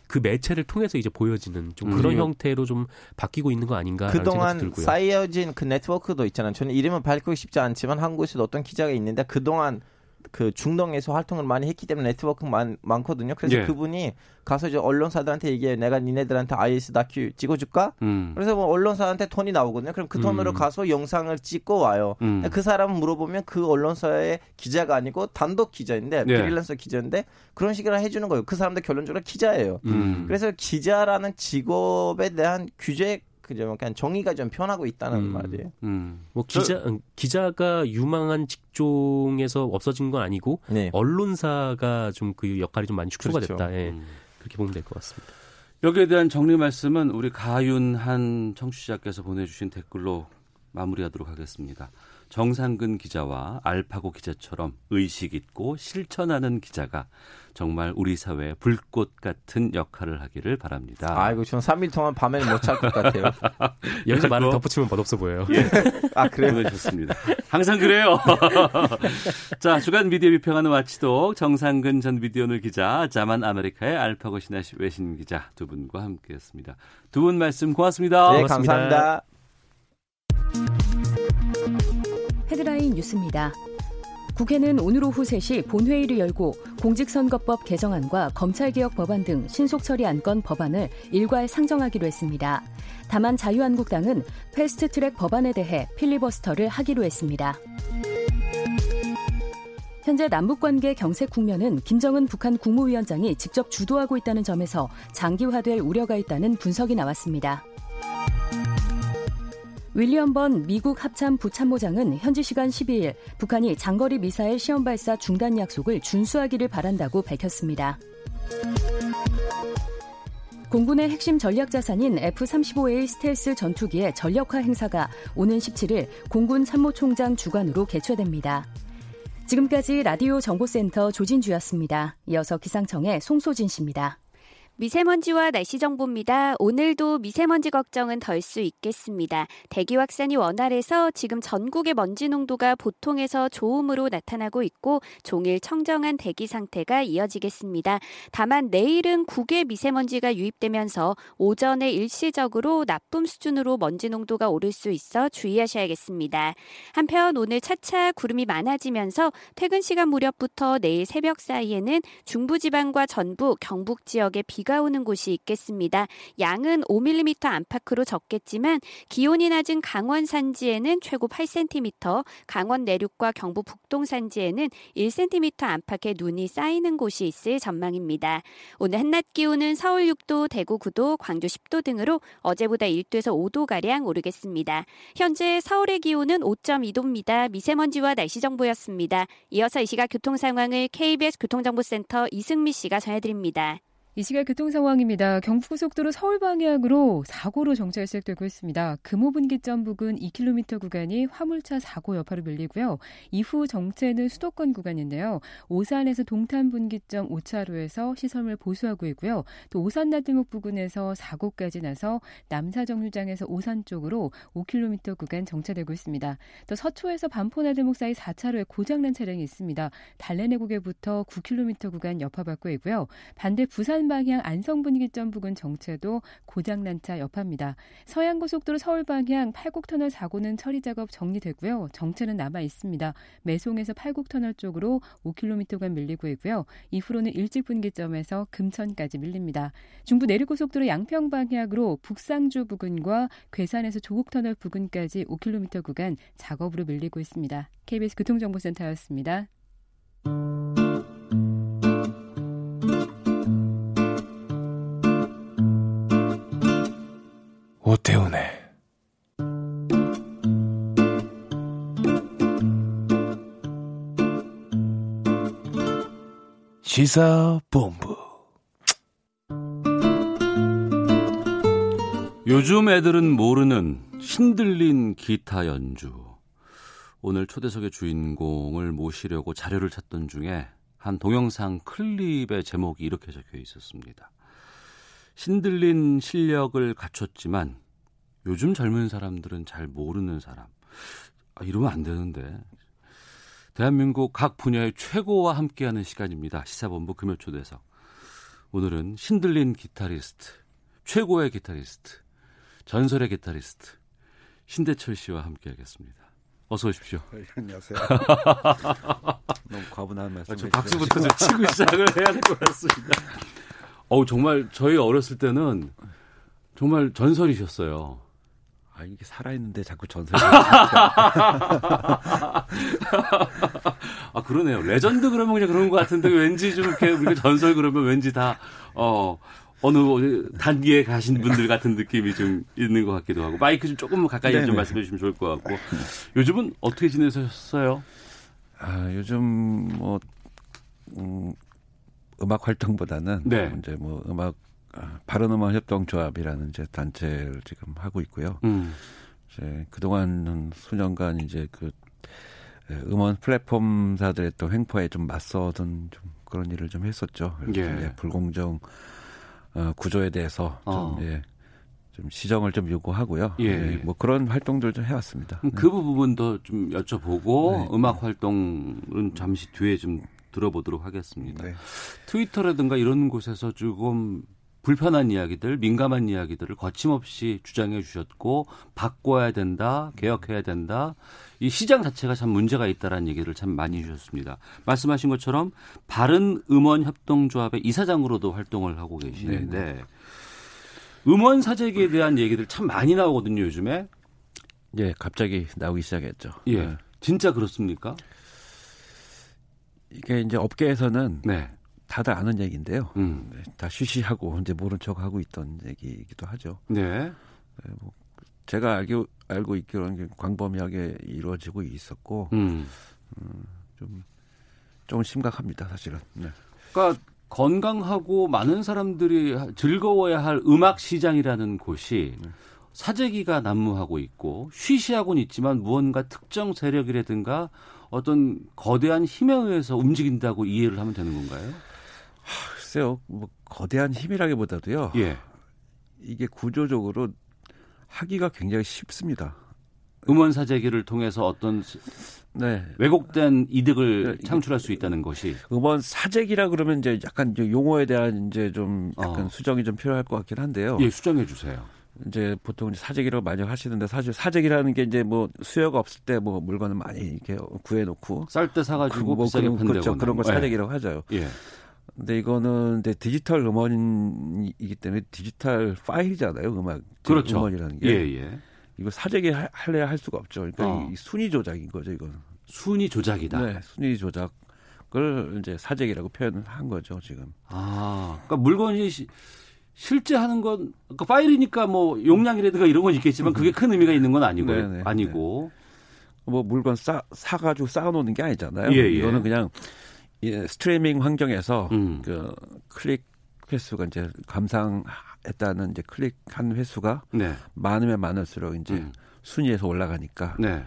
그 매체를 통해서 이제 보여지는 좀 그런 음. 형태로 좀 바뀌고 있는 거 아닌가라는 그동안. 쌓여진 그 네트워크도 있잖아요. 저는 이름은 밝히고 싶지 않지만 한국에서도 어떤 기자가 있는데 그동안 그 중동에서 활동을 많이 했기 때문에 네트워크 많, 많거든요. 그래서 예. 그분이 가서 이제 언론사들한테 얘기해 내가 니네들한테 IS 다큐 찍어줄까? 음. 그래서 뭐 언론사한테 돈이 나오거든요. 그럼 그 돈으로 음. 가서 영상을 찍고 와요. 음. 그 사람 물어보면 그 언론사의 기자가 아니고 단독 기자인데 네. 프리랜서 기자인데 그런 식으로 해주는 거예요. 그 사람도 결론적으로 기자예요. 음. 그래서 기자라는 직업에 대한 규제 그죠 약간 정의가 좀 변하고 있다는 음. 말이에요. 음. 뭐 기자 음, 기자가 유망한 직종에서 없어진 건 아니고 네. 언론사가 좀 그 역할이 좀 많이 축소가 그렇죠. 됐다. 예. 음. 그렇게 보면 될 것 같습니다. 여기에 대한 정리 말씀은 우리 가윤한 청취자께서 보내주신 댓글로 마무리하도록 하겠습니다. 정상근 기자와 알파고 기자처럼 의식 있고 실천하는 기자가 정말 우리 사회의 불꽃 같은 역할을 하기를 바랍니다. 아이고, 전 3일 동안 밤에는 못 잘 것 같아요. [LAUGHS] 여기서 말을 덧붙이면 멋없어 보여요. 예, 아, 그래요? 보내주셨습니다. 항상 그래요. [LAUGHS] 자, 주간 미디어 비평하는 와치독 정상근 전 미디어널 기자, 자만 아메리카의 알파고 신하 외신 기자 두 분과 함께했습니다. 두 분 말씀 고맙습니다. 네, 고맙습니다. 감사합니다. 헤드라인 뉴스입니다. 국회는 오늘 오후 3시 본회의를 열고 공직선거법 개정안과 검찰개혁 법안 등 신속 처리 안건 법안을 일괄 상정하기로 했습니다. 다만 자유한국당은 패스트트랙 법안에 대해 필리버스터를 하기로 했습니다. 현재 남북관계 경색 국면은 김정은 북한 국무위원장이 직접 주도하고 있다는 점에서 장기화될 우려가 있다는 분석이 나왔습니다. 윌리엄 번 미국 합참 부참모장은 현지 시간 12일 북한이 장거리 미사일 시험 발사 중단 약속을 준수하기를 바란다고 밝혔습니다. 공군의 핵심 전략 자산인 F-35A 스텔스 전투기의 전력화 행사가 오는 17일 공군 참모총장 주관으로 개최됩니다. 지금까지 라디오 정보센터 조진주였습니다. 이어서 기상청의 송소진 씨입니다. 미세먼지와 날씨 정보입니다. 오늘도 미세먼지 걱정은 덜 수 있겠습니다. 대기 확산이 원활해서 지금 전국의 먼지 농도가 보통에서 좋음으로 나타나고 있고 종일 청정한 대기 상태가 이어지겠습니다. 다만 내일은 국외 미세먼지가 유입되면서 오전에 일시적으로 나쁨 수준으로 먼지 농도가 오를 수 있어 주의하셔야겠습니다. 한편 오늘 차차 구름이 많아지면서 퇴근 시간 무렵부터 내일 새벽 사이에는 중부지방과 전북, 경북 지역에 비가 오는 곳이 있겠습니다. 양은 5mm 안팎으로 적겠지만 기온이 낮은 강원 산지에는 최고 8cm, 강원 내륙과 경부 북동 산지에는 1cm 안팎의 눈이 쌓이는 곳이 있을 전망입니다. 오늘 한낮 기온은 서울 6도, 대구 9도, 광주 10도 등으로 어제보다 1도에서 5도 가량 오르겠습니다. 현재 서울의 기온은 5.2도입니다. 미세먼지와 날씨 정보였습니다. 이어서 이 시각 교통 상황을 KBS 교통정보센터 이승미 씨가 전해드립니다. 이 시각 교통 상황입니다. 경부고속도로 서울 방향으로 사고로 정체가 시작되고 있습니다. 금호분기점 부근 2km 구간이 화물차 사고 여파로 밀리고요. 이후 정체는 수도권 구간인데요. 오산에서 동탄 분기점 5차로에서 시설물 보수하고 있고요. 또 오산 나들목 부근에서 사고까지 나서 남사 정류장에서 오산 쪽으로 5km 구간 정체되고 있습니다. 또 서초에서 반포 나들목 사이 4차로에 고장난 차량이 있습니다. 달래내고개부터 9km 구간 여파받고 있고요. 반대 부산 방향 안성 분기점 부근 정체도 고장난 차 여파입니다. 서양고속도로 서울 방향 팔곡터널 사고는 처리 작업 정리되고요. 정체는 남아 있습니다. 매송에서 팔곡터널 쪽으로 5km간 밀리고 있고요. 이후로는 일찍 분기점에서 금천까지 밀립니다. 중부 내륙고속도로 양평 방향으로 북상주 부근과 괴산에서 조국터널 부근까지 5km 구간 작업으로 밀리고 있습니다. KBS 교통정보센터였습니다. 오태훈의 시사본부 요즘 애들은 모르는 신들린 기타 연주. 오늘 초대석의 주인공을 모시려고 자료를 찾던 중에 한 동영상 클립의 제목이 이렇게 적혀 있었습니다. 신들린 실력을 갖췄지만 요즘 젊은 사람들은 잘 모르는 사람. 아, 이러면 안 되는데. 대한민국 각 분야의 최고와 함께하는 시간입니다. 시사본부 금요초대석. 오늘은 신들린 기타리스트, 최고의 기타리스트, 전설의 기타리스트 신대철 씨와 함께하겠습니다. 어서 오십시오. 안녕하세요. [LAUGHS] 너무 과분한 말씀. 아, 저 박수부터 좀 치고 시작을 해야 될 것 같습니다. 어우 정말 저희 어렸을 때는 정말 전설이셨어요. 아 이게 살아있는데 자꾸 전설. [LAUGHS] 아 그러네요. 레전드 그러면 그냥 그런 것 같은데 왠지 좀 이렇게 우리가 전설 그러면 왠지 다 어. 어느 단계에 가신 분들 같은 느낌이 좀 있는 것 같기도 하고 마이크 좀 조금 가까이 네네. 좀 말씀해 주시면 좋을 것 같고 요즘은 어떻게 지내셨어요? 아 요즘 뭐 음, 음악 활동보다는 네. 이제 뭐 음악 아, 바른 음악 협동 조합이라는 이제 단체를 지금 하고 있고요. 음, 이제 그동안 수년간 이제 그 예, 음원 플랫폼사들의 또 횡포에 좀 맞서던 좀 그런 일을 좀 했었죠. 예. 이제 불공정 어, 구조에 대해서 좀, 어. 예, 좀 시정을 좀 요구하고요. 예. 뭐 그런 활동들 좀 해왔습니다. 그럼 그 부분도 좀 여쭤보고 네. 음악 활동은 잠시 뒤에 좀 들어보도록 하겠습니다. 네. 트위터라든가 이런 곳에서 조금 불편한 이야기들, 민감한 이야기들을 거침없이 주장해 주셨고 바꿔야 된다, 개혁해야 된다. 이 시장 자체가 참 문제가 있다라는 얘기를 참 많이 주셨습니다. 말씀하신 것처럼 바른 음원 협동조합의 이사장으로도 활동을 하고 계시는데 음원 사재기에 대한 얘기들 참 많이 나오거든요, 요즘에. 예, 갑자기 나오기 시작했죠. 예. 네. 진짜 그렇습니까? 이게 이제 업계에서는 네. 다들 아는 얘기인데요. 음. 네, 다 쉬쉬하고 이제 모른 척 하고 있던 얘기이기도 하죠. 네. 제가 알고 알고 있기로는 광범위하게 이루어지고 있었고 음. 좀좀 심각합니다, 사실은. 네. 그러니까 건강하고 많은 사람들이 즐거워야 할 음악 시장이라는 곳이 사재기가 난무하고 있고 쉬쉬하고는 있지만 무언가 특정 세력이라든가 어떤 거대한 힘에 의해서 움직인다고 이해를 하면 되는 건가요? 글쎄요, 뭐 거대한 힘이라기보다도요. 예. 이게 구조적으로 하기가 굉장히 쉽습니다. 음원 사재기를 통해서 어떤 네. 왜곡된 이득을 네, 창출할 수 있다는 것이 음원 사재기라 그러면 이제 약간 용어에 대한 이제 좀 약간 어. 수정이 좀 필요할 것 같긴 한데요. 예, 수정해 주세요. 이제 보통 이제 사재기로 많이 하시는데 사실 사재기라는 게 이제 뭐 수요가 없을 때 뭐 물건을 많이 이렇게 구해놓고 쌀 때 사가지고 그뭐 그런, 그렇죠. 그런 걸 사재기라고 하죠. 예. 근데 이거는 이제 디지털 음원이기 때문에 디지털 파일이잖아요, 음악. 그렇죠. 음원이라는 게. 예, 예. 이거 사재기 하- 할래야 할 수가 없죠. 그러니까 어. 이 순위 조작인 거죠, 이거는. 순위 조작이다. 네, 순위 조작 을 이제 사재기라고 표현을 한 거죠, 지금. 아, 그러니까 물건이 시- 실제 하는 건 그러니까 파일이니까 뭐 용량이라든가 이런 건 있겠지만 그게 큰 의미가 있는 건 아니고 네, 네, 아니고 뭐 물건 싸 사가지고 쌓아놓는 게 아니잖아요. 예, 예. 이거는 그냥 이 스트리밍 환경에서 음. 그 클릭 횟수가 이제 감상했다는 이제 클릭한 횟수가 네, 많으면 많을수록 이제 음. 순위에서 올라가니까 네.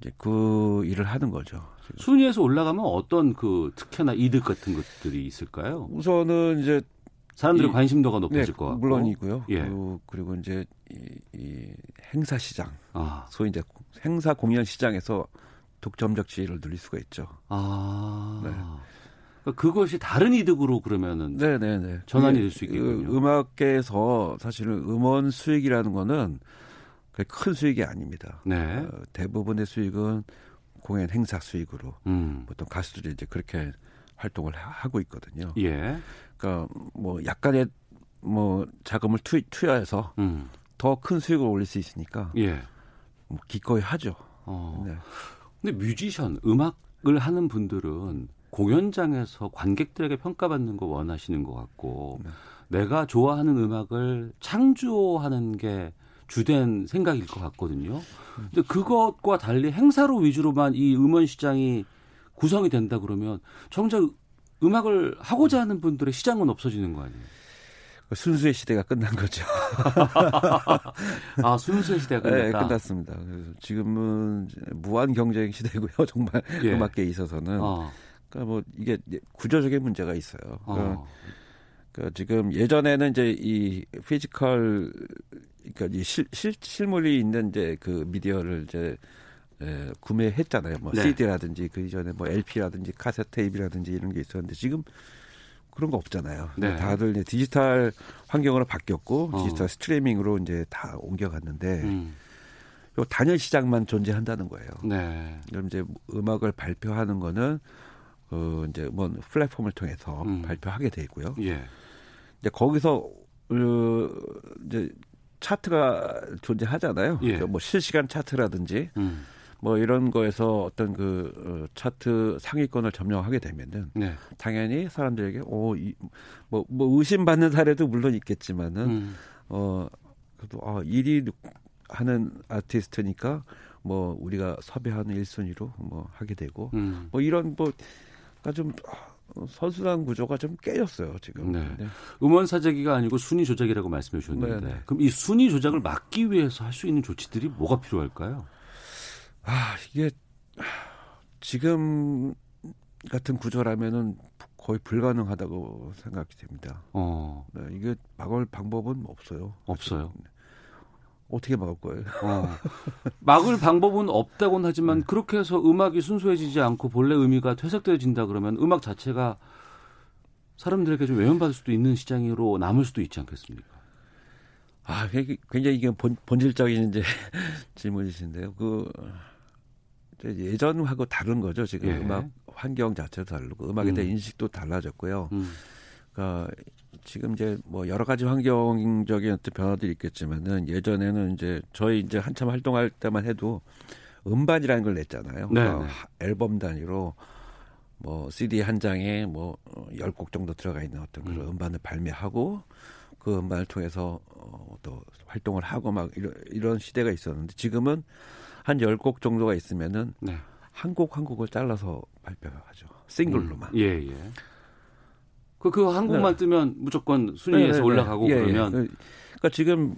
이제 그 일을 하는 거죠. 지금. 순위에서 올라가면 어떤 그 특혜나 이득 같은 것들이 있을까요? 우선은 이제 사람들의 이- 관심도가 네, 높아질 것 같고 물론이고요. 예. 그리고, 그리고 이제 이, 이 행사 시장, 아, 소위 이제 행사 공연 시장에서 독점적 지위를 누릴 수가 있죠. 아, 네. 그러니까 그것이 다른 이득으로 그러면은 네, 네, 네. 전환이 그게 될수 있겠군요. 그 음악계에서 사실은 음원 수익이라는 거는 큰 수익이 아닙니다. 네, 어, 대부분의 수익은 공연 행사 수익으로 음, 보통 가수들이 이제 그렇게 활동을 하- 하고 있거든요. 예, 그러니까 뭐 약간의 뭐 자금을 투, 투여해서 음, 더큰 수익을 올릴 수 있으니까 예. 뭐 기꺼이 하죠. 어. 네. 근데 뮤지션, 음악을 하는 분들은 공연장에서 관객들에게 평가받는 거 원하시는 것 같고 네. 내가 좋아하는 음악을 창조하는 게 주된 생각일 것 같거든요. 근데 그것과 달리 행사로 위주로만 이 음원 시장이 구성이 된다 그러면 정작 음악을 하고자 하는 분들의 시장은 없어지는 거 아니에요? 그 순수의 시대가 끝난 거죠. [LAUGHS] 아 순수의 시대가 네, 끝났다. 끝났습니다. 그래서 지금은 무한 경쟁 시대고요. [LAUGHS] 정말 예. 음악계에 있어서는. 어, 그러니까 뭐 이게 구조적인 문제가 있어요. 그러니까, 어, 그러니까 지금 예전에는 이제 이 physical 그러니까 이 실, 실 실물이 있는 이제 그 미디어를 이제 에, 구매했잖아요. 뭐 네. CD라든지 그 이전에 뭐 LP라든지 카세트 테이프라든지 이런 게 있었는데 지금 그런 거 없잖아요. 네. 다들 이제 디지털 환경으로 바뀌었고 어. 디지털 스트리밍으로 이제 다 옮겨갔는데 음, 요 단일 시장만 존재한다는 거예요. 네, 그럼 이제 음악을 발표하는 거는 어 이제 뭐 플랫폼을 통해서 음. 발표하게 되고요. 예, 이제 거기서 어 이제 차트가 존재하잖아요. 예. 그러니까 뭐 실시간 차트라든지 음, 뭐 이런 거에서 어떤 그 어, 차트 상위권을 점령하게 되면은 네, 당연히 사람들에게 오뭐뭐 뭐 의심받는 사례도 물론 있겠지만은 음, 어 그래도 아 1위 하는 아티스트니까 뭐 우리가 섭외하는 1순위로 뭐 하게 되고 음. 뭐 이런 뭐 그러니까 좀 아, 선순환 구조가 좀 깨졌어요 지금. 네. 음원 사재기가 아니고 순위 조작이라고 말씀해 주셨는데 네, 네. 그럼 이 순위 조작을 막기 위해서 할 수 있는 조치들이 뭐가 필요할까요? 아 이게 지금 같은 구조라면은 거의 불가능하다고 생각이 됩니다. 어, 네, 이게 막을 방법은 없어요. 없어요. 어떻게 막을 거예요? 어. 막을 방법은 없다고는 하지만 그렇게 해서 음악이 순수해지지 않고 본래 의미가 퇴색되어진다 그러면 음악 자체가 사람들에게 좀 외면받을 수도 있는 시장으로 남을 수도 있지 않겠습니까? 아, 굉장히- 이게 본, 본질적인 이제 [LAUGHS] 질문이신데요. 그 예전하고 다른 거죠. 지금 예. 음악 환경 자체도 다르고 음악에 대한 음. 인식도 달라졌고요. 음, 그러니까 지금 이제 뭐 여러 가지 환경적인 어떤 변화들이 있겠지만은 예전에는 이제 저희 이제 한참 활동할 때만 해도 음반이라는 걸 냈잖아요. 네, 그러니까 네. 하- 앨범 단위로 뭐 CD 한 장에 뭐 10곡 정도 들어가 있는 어떤 그런 음. 음반을 발매하고 그 음반을 통해서 어, 또 활동을 하고 막 이런, 이런 시대가 있었는데 지금은 한 10곡 정도가 있으면은 네. 한곡 한 곡을 잘라서 발표하죠. 싱글로만. 음, 예, 예. 그, 그 한국만 네. 뜨면 무조건 순위에서 네, 네, 네. 올라가고 예, 예. 그러면 그러니까 지금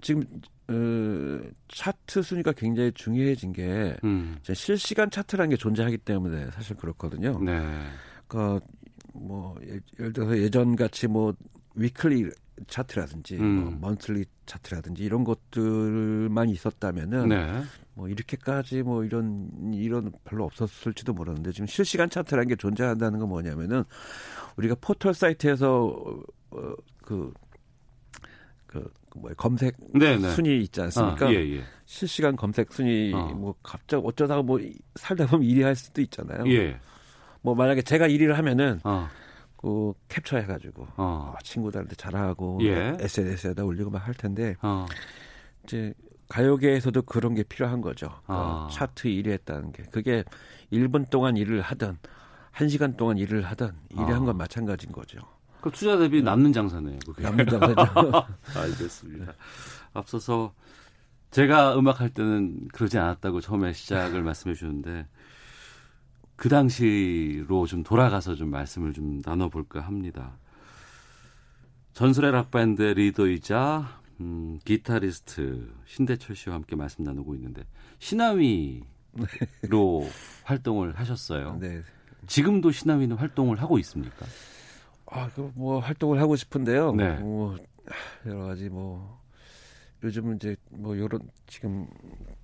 지금 어, 차트 순위가 굉장히 중요해진 게 음, 실시간 차트라는 게 존재하기 때문에 사실 그렇거든요. 네. 그러니까 뭐 예- 예를 들어서 예전 같이 뭐 위클리 차트라든지 음. 뭐 먼슬리 차트라든지 이런 것들만 있었다면은 네. 뭐 이렇게까지 뭐 이런 이런 별로 없었을지도 모르는데 지금 실시간 차트라는 게 존재한다는 건 뭐냐면은 우리가 포털 사이트에서 어, 그, 그, 그 뭐야, 검색 네, 네. 순위 있지 않습니까? 아, 예, 예. 실시간 검색 순위 어. 뭐 갑자기 어쩌다가 뭐 살다 보면 1위 할 수도 있잖아요. 예. 뭐 만약에 제가 1위를 하면은 어, 그 캡처해 가지고 어, 아, 친구들한테 자랑하고 예. SNS에다 올리고 막 할 텐데 어. 이제 가요계에서도 그런 게 필요한 거죠. 아. 어, 차트 1위 했다는 게. 그게 1분 동안 일을 하든 1시간 동안 일을 하든 일을 아. 한건 마찬가지인 거죠. 그 투자 대비 남는 장사네요. 그게. 남는 장사죠. [LAUGHS] 알겠습니다. 앞서서 제가 음악할 때는 그러지 않았다고 처음에 시작을 말씀해 주는데 그 당시로 좀 돌아가서 좀 말씀을 좀 나눠볼까 합니다. 전설의 락밴드 리더이자 음, 기타리스트 신대철 씨와 함께 말씀 나누고 있는데 신하위로 [LAUGHS] 활동을 하셨어요. 네. 지금도 신하위는 활동을 하고 있습니까? 아, 그뭐 활동을 하고 싶은데요. 네. 뭐 여러 가지 뭐 요즘은 이제 뭐 요런 지금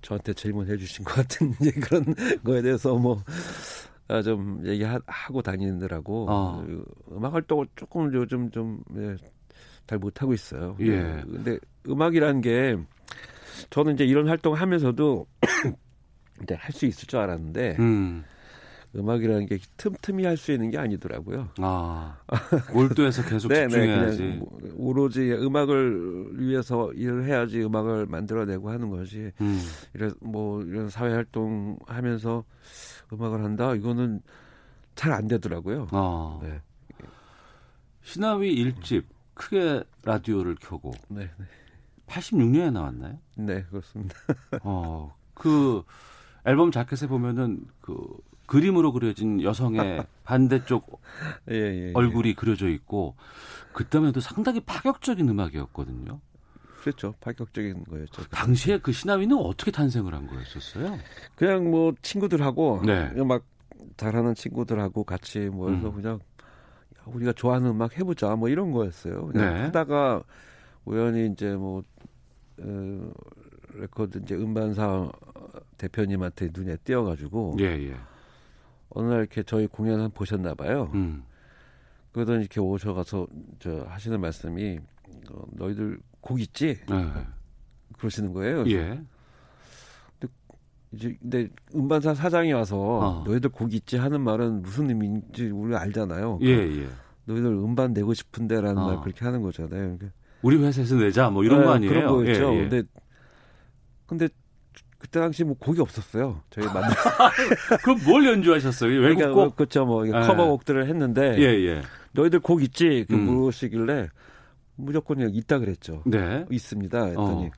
저한테 질문해 주신 것 같은 [LAUGHS] 이제 그런 거에 대해서 뭐 아, 좀 얘기하고 다니느라고 어. 그 음악 활동을 조금 요즘 좀 예, 잘 못하고 있어요. 예. 근데 음악이라는 게 저는 이제 이런 활동을 하면서도 [COUGHS] 이제 할 수 있을 줄 알았는데 음. 음악이라는 게 틈틈이 할 수 있는 게 아니더라고요. 아, 몰두해서 계속 [LAUGHS] 네, 네, 집중해야지. 그냥 뭐 오로지 음악을 위해서 일을 해야지 음악을 만들어내고 하는 것이 음, 이런 뭐 이런 사회 활동 하면서 음악을 한다 이거는 잘 안 되더라고요. 어. 네. 신하위 일집 크게 라디오를 켜고 네, 네, 86년에 나왔나요? 네 그렇습니다. [LAUGHS] 어, 그 앨범 자켓에 보면은 그 그림으로 그려진 여성의 [LAUGHS] 반대쪽 예, 예, 예. 얼굴이 그려져 있고 그때만 해도 상당히 파격적인 음악이었거든요. 그렇죠. 파격적인 거였죠. 당시에 그 신하위는 어떻게 탄생을 한 거였었어요? 그냥 뭐 친구들하고 네. 음악 잘하는 친구들하고 같이 모여서 음. 그냥 야, 우리가 좋아하는 음악 해보자 뭐 이런 거였어요. 그냥 네. 하다가 우연히 이제 뭐 어, 레코드 이제 음반사 대표님한테 눈에 띄어가지고 예, 예. 어느 날 이렇게 저희 공연을 보셨나 봐요. 음. 그러더니 이렇게 오셔가서 저 하시는 말씀이 어, 너희들 곡 있지? 네. 그러시는 거예요. 예. 이제 근데 음반사 사장이 와서 어. 너희들 곡 있지 하는 말은 무슨 의미인지 우리가 알잖아요. 예, 예. 너희들 음반 내고 싶은데라는 어. 말 그렇게 하는 거잖아요. 그러니까 우리 회사에서 내자 뭐 이런 네, 거 아니에요? 그런 거였죠. 예, 예. 근데 근데 그때 당시 뭐 곡이 없었어요. 저희 만들 [LAUGHS] 그럼 뭘 연주하셨어요? 외국 그러니까 뭐 곡? 그렇죠. 뭐 예. 커버곡들을 했는데 예, 예. 너희들 곡 있지? 이렇게 음. 물으시길래 무조건 그냥 있다 그랬죠. 네. 있습니다. 했더니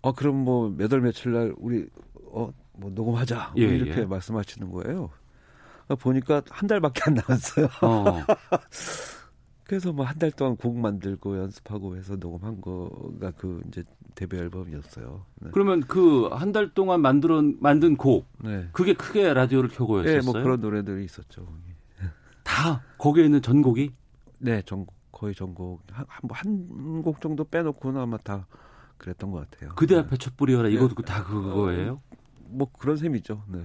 어, 그럼 뭐 몇월 며칠 날 우리 어뭐 녹음하자 뭐 예, 이렇게 예. 말씀하시는 거예요. 그러니까 보니까 한 달밖에 안 남았어요. 어. [LAUGHS] 그래서 뭐 한 달 동안 곡 만들고 연습하고 해서 녹음한 거가 그 이제 데뷔 앨범이었어요. 네. 그러면 그 한 달 동안 만들어 만든 곡 네. 그게 크게 라디오를 켜고 네, 했었어요. 뭐 그런 노래들이 있었죠. 다 거기에 있는 전곡이 네, 전곡 거의 전곡 한곡 정도 빼놓고는 아마 다 그랬던 것 같아요. 그대 네. 앞에 촛불이어라 이것도 네. 다 그거예요? 뭐 그런 셈이죠. 네.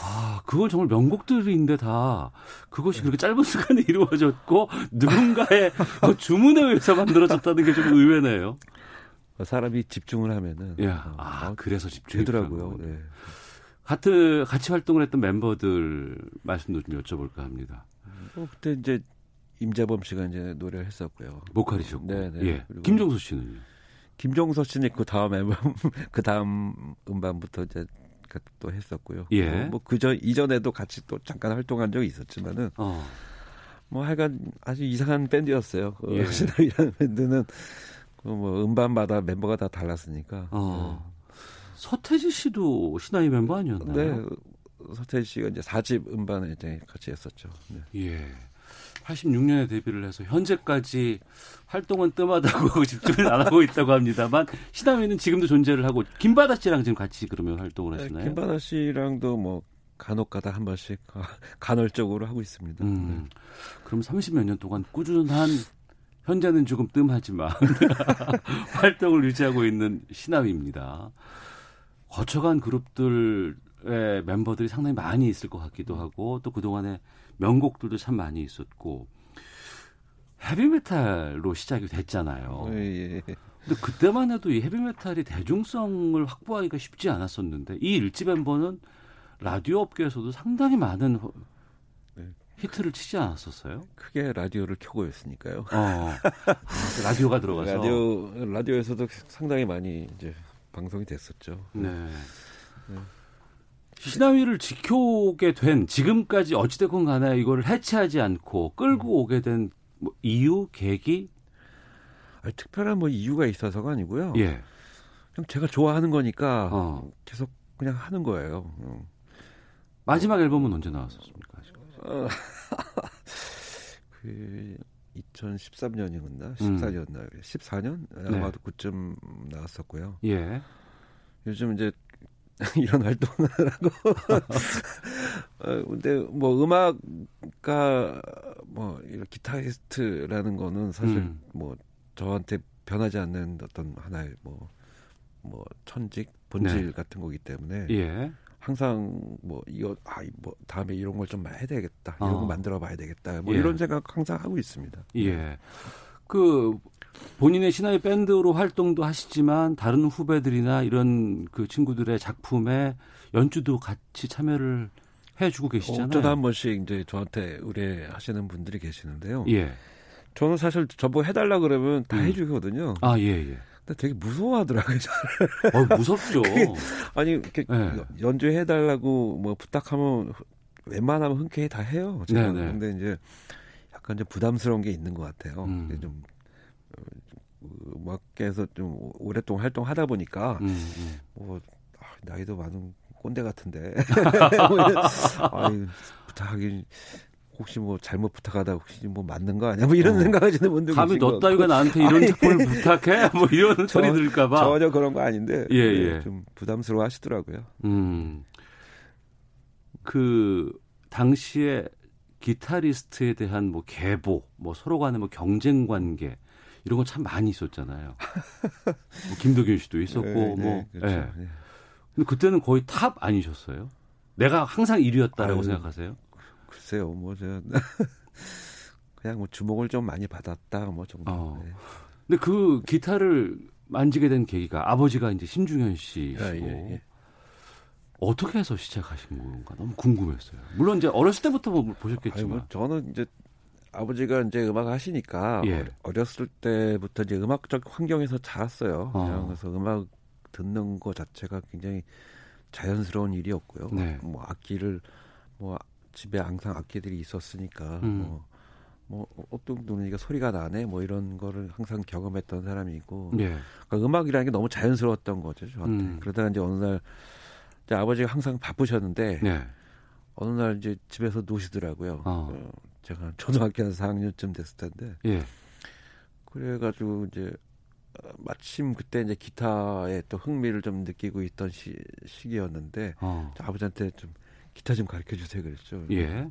아, 그걸 정말 명곡들인데 다 그것이 그렇게 짧은 시간에 이루어졌고 누군가의 그 [LAUGHS] 주문에 의해서 만들어졌다는 게 좀 의외네요. 사람이 집중을 하면은 야, 어, 아, 어, 그래서 집중이 되더라고요. 필요한 네. 같은 같이 활동을 했던 멤버들 말씀도 좀 여쭤볼까 합니다. 어, 그때 이제 임재범 씨가 이제 노래를 했었고요. 보컬이셨고, 네, 네. 예. 김종수 씨는요? 김종서 씨는 그 다음 앨범 [LAUGHS] 그 다음 음반부터 이제 그또 했었고요. 예. 뭐 그저 이전에도 같이 또 잠깐 활동한 적이 있었지만은 어, 뭐 하여간 아주 이상한 밴드였어요. 그 예. 시나이라는 밴드는 그뭐 음반마다 멤버가 다 달랐으니까. 어. 서태지 씨도 신화의 멤버 아니었나요? 네. 서태지 씨가 이제 4집 음반에 이제 같이 했었죠. 네. 예. 86년에 데뷔를 해서 현재까지 활동은 뜸하다고 집중을 안 하고 있다고 합니다만 시나미는 지금도 존재를 하고 김바다 씨랑 지금 같이 그러면 활동을 하시나요? 네, 김바다 씨랑도 뭐 간혹가다 한 번씩 [LAUGHS] 간헐적으로 하고 있습니다. 음, 그럼 30몇 년 동안 꾸준한 현재는 조금 뜸하지만 [LAUGHS] 활동을 유지하고 있는 시나위입니다. 거쳐간 그룹들의 멤버들이 상당히 많이 있을 것 같기도 하고 또 그동안에 명곡들도 참 많이 있었고 헤비메탈로 시작이 됐잖아요. 네. 예, 예. 근데 그때만 해도 이 헤비메탈이 대중성을 확보하기가 쉽지 않았었는데 이 일집 멤버는 라디오 업계에서도 상당히 많은 허- 네. 히트를 치지 않았었어요? 크게 라디오를 켜고 있으니까요. 어, 아, 라디오가 들어가서 라디오 라디오에서도 상당히 많이 이제 방송이 됐었죠. 네. 시나위를 지켜오게 된 지금까지 어찌됐건 간에 이거를 해체하지 않고 끌고 오게 된 뭐 이유, 계기? 아니, 특별한 뭐 이유가 있어서가 아니고요. 예. 그냥 제가 좋아하는 거니까 어. 계속 그냥 하는 거예요. 어. 마지막 앨범은 언제 나왔었습니까? 어, [LAUGHS] 그 2013년이었나? 음. 14년나? 14년? 네. 아마도 그쯤 나왔었고요. 예. 요즘 이제 [LAUGHS] 이런 활동을 하고 [LAUGHS] 어, 근데 뭐 음악가 뭐 기타리스트라는 거는 사실 음. 뭐 저한테 변하지 않는 어떤 하나의 뭐 뭐 천직 본질 네. 같은 거기 때문에 예. 항상 뭐 이거 아뭐 다음에 이런 걸 좀 해야 되겠다 이런 어. 거 만들어 봐야 되겠다 뭐 예. 이런 생각 항상 하고 있습니다. 예. 그 본인의 신화의 밴드로 활동도 하시지만 다른 후배들이나 이런 그 친구들의 작품에 연주도 같이 참여를 해주고 계시잖아요. 어쩌다 한 번씩 이제 저한테 의뢰하시는 분들이 계시는데요. 예. 저는 사실 저보고 해달라 그러면 다 음. 해주거든요. 아, 예, 예. 근데 되게 무서워하더라고요. 어, 무섭죠. 아니 이렇게 네. 연주해달라고 뭐 부탁하면 웬만하면 흔쾌히 다 해요. 제가. 네네. 근데 이제 약간 좀 부담스러운 게 있는 것 같아요. 음. 좀 어, 음악계에서 좀 오랫동안 활동하다 보니까 음, 음. 뭐 아, 나이도 많은 꼰대 같은데 [LAUGHS] 뭐 아유, 부탁하기 혹시 뭐 잘못 부탁하다 혹시 뭐 맞는 거 아니야 뭐 이런 어. 생각하시는 분들 감히 너 따위가. 나한테 이런 작품을 부탁해? 뭐 이런 [LAUGHS] 소리 저- 들을까봐. 전혀 그런 거 아닌데 예, 네, 예. 좀 부담스러워 하시더라고요. 음. 그 당시에 기타리스트에 대한 뭐 계보, 뭐 서로 간의 뭐 경쟁 관계 이런 거 참 많이 있었잖아요. 뭐 김도균 씨도 있었고 네, 네, 뭐. 그렇죠. 예. 네. 근데 그때는 거의 top 아니셨어요? 내가 항상 1위였다라고 아유, 생각하세요? 글쎄요, 뭐 제가 [LAUGHS] 그냥 뭐 주목을 좀 많이 받았다 뭐 정도. 어. 네. 근데 그 기타를 만지게 된 계기가 아버지가 이제 신중현 씨시고 예, 예, 예. 어떻게 해서 시작하신 건가 너무 궁금했어요. 물론 이제 어렸을 때부터 뭐 아니, 보셨겠지만 뭐 저는 이제 아버지가 이제 음악 하시니까 예. 어렸을 때부터 이제 음악적 환경에서 자랐어요. 어. 그래서 음악 듣는 거 자체가 굉장히 자연스러운 일이었고요. 네. 뭐 악기를 뭐 집에 항상 악기들이 있었으니까 음. 뭐, 뭐 어떤 분이가 소리가 나네 뭐 이런 거를 항상 경험했던 사람이고 예. 그러니까 음악이라는 게 너무 자연스러웠던 거죠 저한테. 음. 그러다가 이제 어느 날 이제 아버지가 항상 바쁘셨는데 네. 어느 날 이제 집에서 노시더라고요. 어. 어, 제가 초등학교 한 4학년쯤 됐을 텐데 예. 그래가지고 이제 어, 마침 그때 이제 기타에 또 흥미를 좀 느끼고 있던 시, 시기였는데 어. 아버지한테 좀 기타 좀 가르쳐 주세요 그랬죠. 예.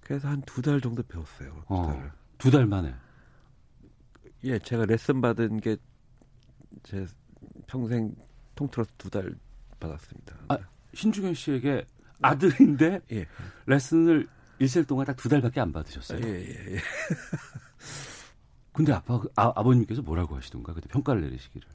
그래서 한 두 달 정도 배웠어요. 어. 두달 만에. 예, 제가 레슨 받은 게 제 평생 통틀어서 두 달 받았습니다. 아, 신중현 씨에게 아들인데 예. 레슨을 일생 동안 딱 두 달밖에 안 받으셨어요. 예, 예, 예. [LAUGHS] 근데 아빠 아, 아버님께서 뭐라고 하시던가 그때 평가를 내리시기를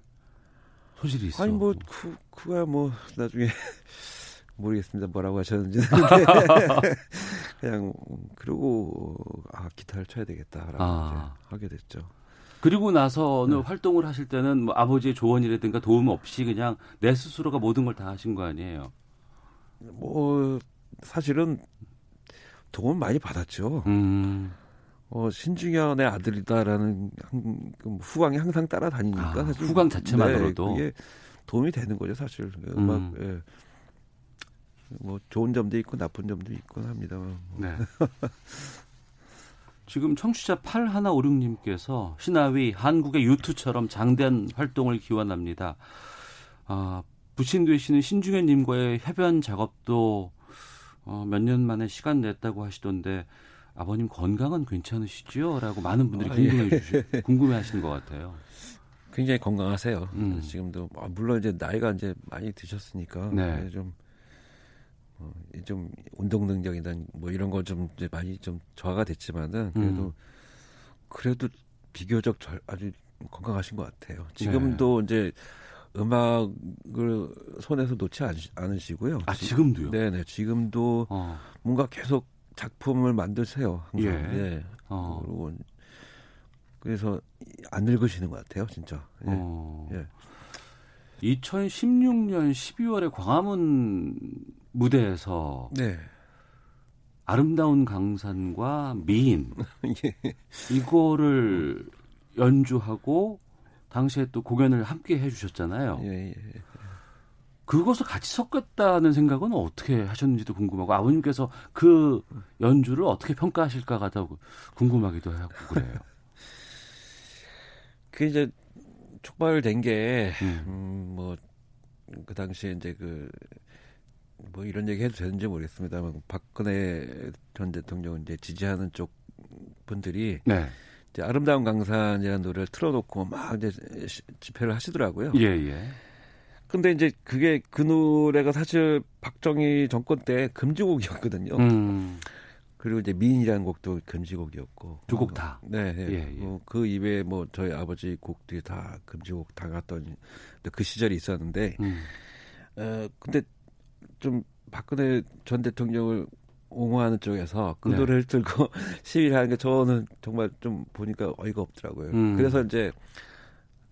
소질이 있어. 아니 뭐 그, 그거야 뭐 나중에 [LAUGHS] 모르겠습니다 뭐라고 하셨는지 [LAUGHS] 그냥 그러고 아 기타를 쳐야 되겠다라고 아. 이제 하게 됐죠. 그리고 나서는 네. 활동을 하실 때는 뭐 아버지의 조언이라든가 도움 없이 그냥 내 스스로가 모든 걸 다 하신 거 아니에요. 뭐 사실은 도움 많이 받았죠. 음. 어, 신중현의 아들이다라는 한- 그 후광이 항상 따라다니니까 아, 사실 후광 자체만으로도. 네, 도움이 되는 거죠 사실 음악 음. 예. 뭐 좋은 점도 있고 나쁜 점도 있곤 합니다만 뭐. 네. [LAUGHS] 지금 청취자 8156님께서 신하위 한국의 유투처럼 장대한 활동을 기원합니다. 아, 부친 되시는 신중현님과의 협연 작업도 어, 몇 년 만에 시간 냈다고 하시던데 아버님 건강은 괜찮으시죠? 라고 많은 분들이 아, 궁금해 예. 주시, 궁금해 하시는 것 같아요. 굉장히 건강하세요. 음. 지금도 아, 물론 이제 나이가 이제 많이 드셨으니까 네. 좀, 어, 좀 운동 능력이나 뭐 이런 거 좀 이제 많이 좀 저하가 됐지만은 그래도 음. 그래도 비교적 잘, 아주 건강하신 것 같아요. 네. 지금도 이제 음악을 손에서 놓지 않, 않으시고요. 아, 지금도요? 네네. 지금도 어, 뭔가 계속 작품을 만드세요. 항상. 예. 네. 어, 그리고 그래서 안 늙으시는 것 같아요, 진짜. 예. 어. 예. 2016년 12월에 광화문 무대에서 네. 아름다운 강산과 미인 [LAUGHS] 예. 이거를 연주하고 당시에 또 공연을 함께 해주셨잖아요. 예, 예. 그것을 같이 섞었다는 생각은 어떻게 하셨는지도 궁금하고 아버님께서 그 연주를 어떻게 평가하실까가 더 궁금하기도 하고 그래요. [LAUGHS] 그 이제 촉발된 게, 음. 음, 뭐, 그 당시에 이제 그, 뭐 이런 얘기 해도 되는지 모르겠습니다만, 박근혜 전 대통령을 이제 지지하는 쪽 분들이 네, 아름다운 강산이라는 노래를 틀어놓고 막 이제 시- 집회를 하시더라고요. 예, 예. 근데 이제 그게 그 노래가 사실 박정희 정권 때 금지곡이었거든요. 음, 그리고 이제 미인이라는 곡도 금지곡이었고 두 곡 다. 네, 네. 예, 예. 뭐 그 이외에 뭐 저희 아버지 곡들이 다 금지곡 당했던 그 시절이 있었는데, 음, 어 근데 좀 박근혜 전 대통령을 옹호하는 쪽에서 그 네. 노래를 들고 [LAUGHS] 시위를 하는 게 저는 정말 좀 보니까 어이가 없더라고요. 음. 그래서 이제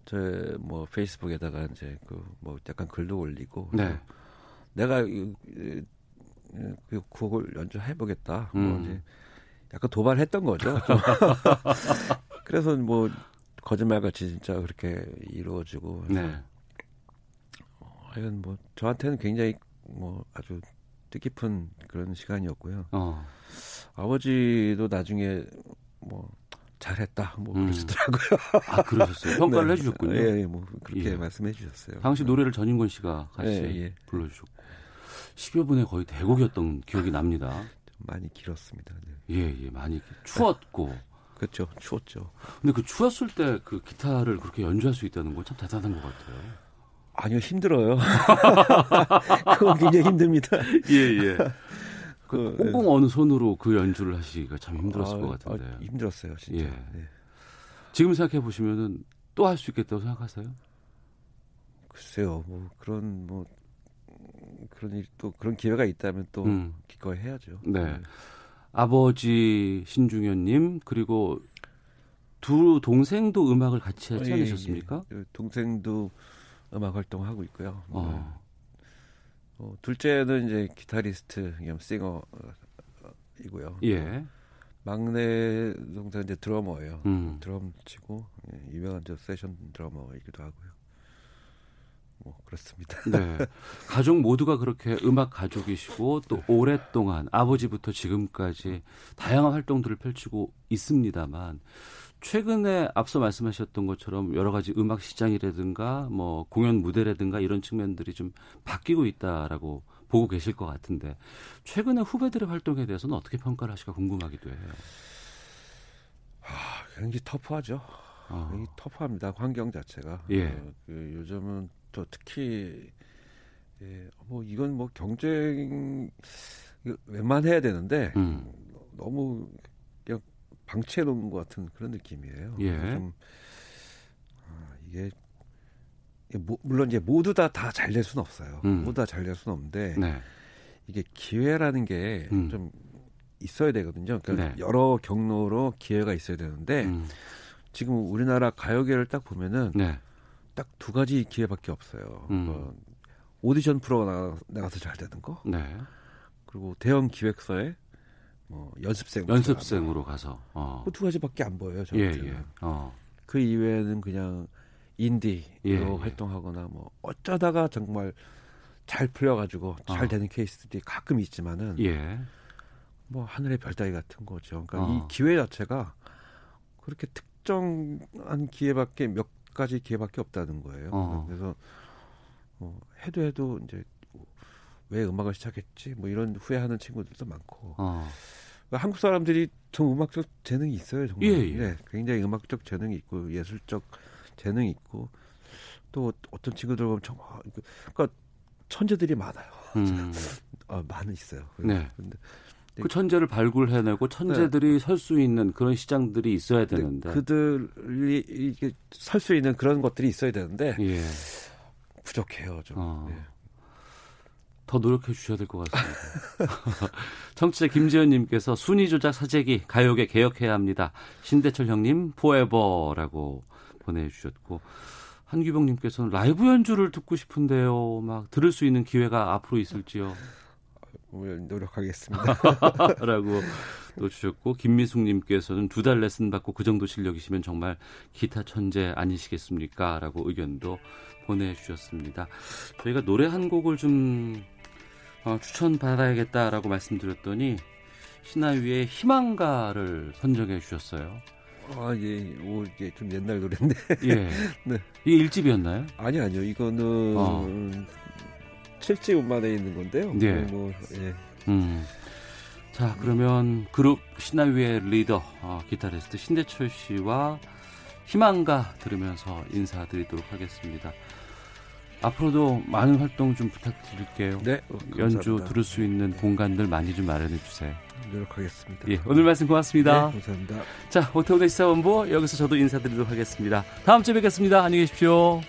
저뭐 페이스북에다가 이제 그 뭐 약간 글도 올리고 네. 내가 그 곡을 연주해 보겠다. 뭐 음. 이제 약간 도발했던 거죠. 좀. [LAUGHS] [LAUGHS] 그래서 뭐 거짓말같이 진짜 그렇게 이루어지고 네. 하여간 뭐 저한테는 굉장히 뭐 아주 뜻깊은 그런 시간이었고요. 어, 아버지도 나중에 뭐 잘했다 뭐 음. 그러시더라고요. 아 그러셨어요. 평가를 [LAUGHS] 네. 해주셨군요. 예, 예, 뭐 그렇게 예. 말씀해 주셨어요. 당시 노래를 전인권 씨가 같이 예, 예. 불러주셨고 10여 분의 거의 대곡이었던 기억이 납니다. 좀 많이 길었습니다. 네. 예, 예, 많이 추웠고. 그렇죠. 추웠죠. 근데 그 추웠을 때 그 기타를 그렇게 연주할 수 있다는 건 참 대단한 것 같아요. 아니요 힘들어요. [LAUGHS] 그건 굉장히 힘듭니다. 예, 예. [LAUGHS] 그, 꽁꽁 어느 손으로 그 연주를 하시기가 참 힘들었을 아, 것 같은데. 아, 힘들었어요, 진짜. 예. 네. 지금 생각해 보시면은 또 할 수 있겠다고 생각하세요? 글쎄요, 뭐 그런 뭐 음, 그런 일 또 그런 기회가 있다면 또 음. 기꺼이 해야죠. 네. 아버지 신중현님 그리고 두 동생도 음악을 같이 하지 예, 예, 않으셨습니까? 예. 동생도 음악 활동하고 있고요. 어. 어, 둘째는 이제 기타리스트 겸 싱어이고요. 예. 막내 동생 이제 드러머예요. 음. 드럼 치고 예, 유명한 저 세션 드러머이기도 하고요. 뭐 그렇습니다. 네. 가족 모두가 그렇게 음악 가족이시고 또 네. 오랫동안 아버지부터 지금까지 다양한 활동들을 펼치고 있습니다만 최근에 앞서 말씀하셨던 것처럼 여러 가지 음악 시장이라든가 뭐 공연 무대라든가 이런 측면들이 좀 바뀌고 있다라고 보고 계실 것 같은데 최근에 후배들의 활동에 대해서는 어떻게 평가를 하실까 궁금하기도 해요. 아, 굉장히 터프하죠. 어. 굉장히 터프합니다. 환경 자체가. 예. 어, 그 요즘은 또 특히 예, 뭐 이건 뭐 경쟁 이거 웬만해야 되는데 음. 너무 방치해 놓은 것 같은 그런 느낌이에요. 예. 좀, 아, 이게 모- 물론 이제 모두 다 다 잘 될 수는 없어요. 음. 모두 다 잘 될 수는 없는데 네. 이게 기회라는 게 음. 좀 있어야 되거든요. 그러니까 네. 여러 경로로 기회가 있어야 되는데 음. 지금 우리나라 가요계를 딱 보면은 네. 딱두 가지 기회밖에 없어요. 음. 뭐 오디션 프로 나가, 나가서 잘 되는 거, 네. 그리고 대형 기획사에 뭐 연습생 연습생으로 가서 어. 그 두 가지밖에 안 보여요. 예, 저한테는. 예. 어. 그 이외에는 그냥 인디로 예, 예. 활동하거나 뭐 어쩌다가 정말 잘 풀려가지고 잘 어. 되는 케이스들이 가끔 있지만은 예. 뭐 하늘의 별 따기 같은 거죠. 그러니까 어. 이 기회 자체가 그렇게 특정한 기회밖에 몇 가지 기회밖에 없다는 거예요. 어. 그래서 뭐 해도 해도 이제 왜 음악을 시작했지 뭐 이런 후회하는 친구들도 많고 어. 한국 사람들이 좀 음악적 재능이 있어요 정말. 예, 예. 네, 굉장히 음악적 재능이 있고 예술적 재능이 있고 또 어떤 친구들 보면 정말 그러니까 천재들이 많아요. [LAUGHS] 음. 아, 많이 있어요. 네. 근데 그 천재를 발굴해내고 천재들이 설수 있는 그런 시장들이 있어야 되는데. 그들이 이게 설 수 있는 그런 것들이 있어야 되는데 예. 부족해요 좀. 어. 네. 더 노력해 주셔야 될 것 같습니다. [LAUGHS] 청취자 김지현님께서 순위 조작 사재기 가요계 개혁해야 합니다. 신대철 형님 포에버라고 보내주셨고 한규병님께서는 라이브 연주를 듣고 싶은데요. 막 들을 수 있는 기회가 앞으로 있을지요. 오늘 노력하겠습니다. [LAUGHS] 라고 또 주셨고 김미숙님께서는 두 달 레슨 받고 그 정도 실력이시면 정말 기타 천재 아니시겠습니까? 라고 의견도 보내주셨습니다. 저희가 노래 한 곡을 좀 어, 추천받아야겠다라고 말씀드렸더니 신하위의 희망가를 선정해 주셨어요. 아, 예, 오, 이게 좀 옛날 노래인데. 예. [LAUGHS] 네. 이게 일집이었나요? 아니, 아니요. 이거는 어. 칠 7집 음반에 있는 건데요. 네. 뭐, 예. 음. 자, 그러면 그룹 신하위의 리더, 어, 기타리스트 신대철 씨와 희망가 들으면서 인사드리도록 하겠습니다. 앞으로도 많은 활동 좀 부탁드릴게요. 네. 어, 연주 감사합니다. 들을 수 있는 공간들 많이 좀 마련해 주세요. 노력하겠습니다. 예, 오늘 말씀 고맙습니다. 네, 감사합니다. 자, 오태훈의 시사본부 여기서 저도 인사드리도록 하겠습니다. 다음 주에 뵙겠습니다. 안녕히 계십시오.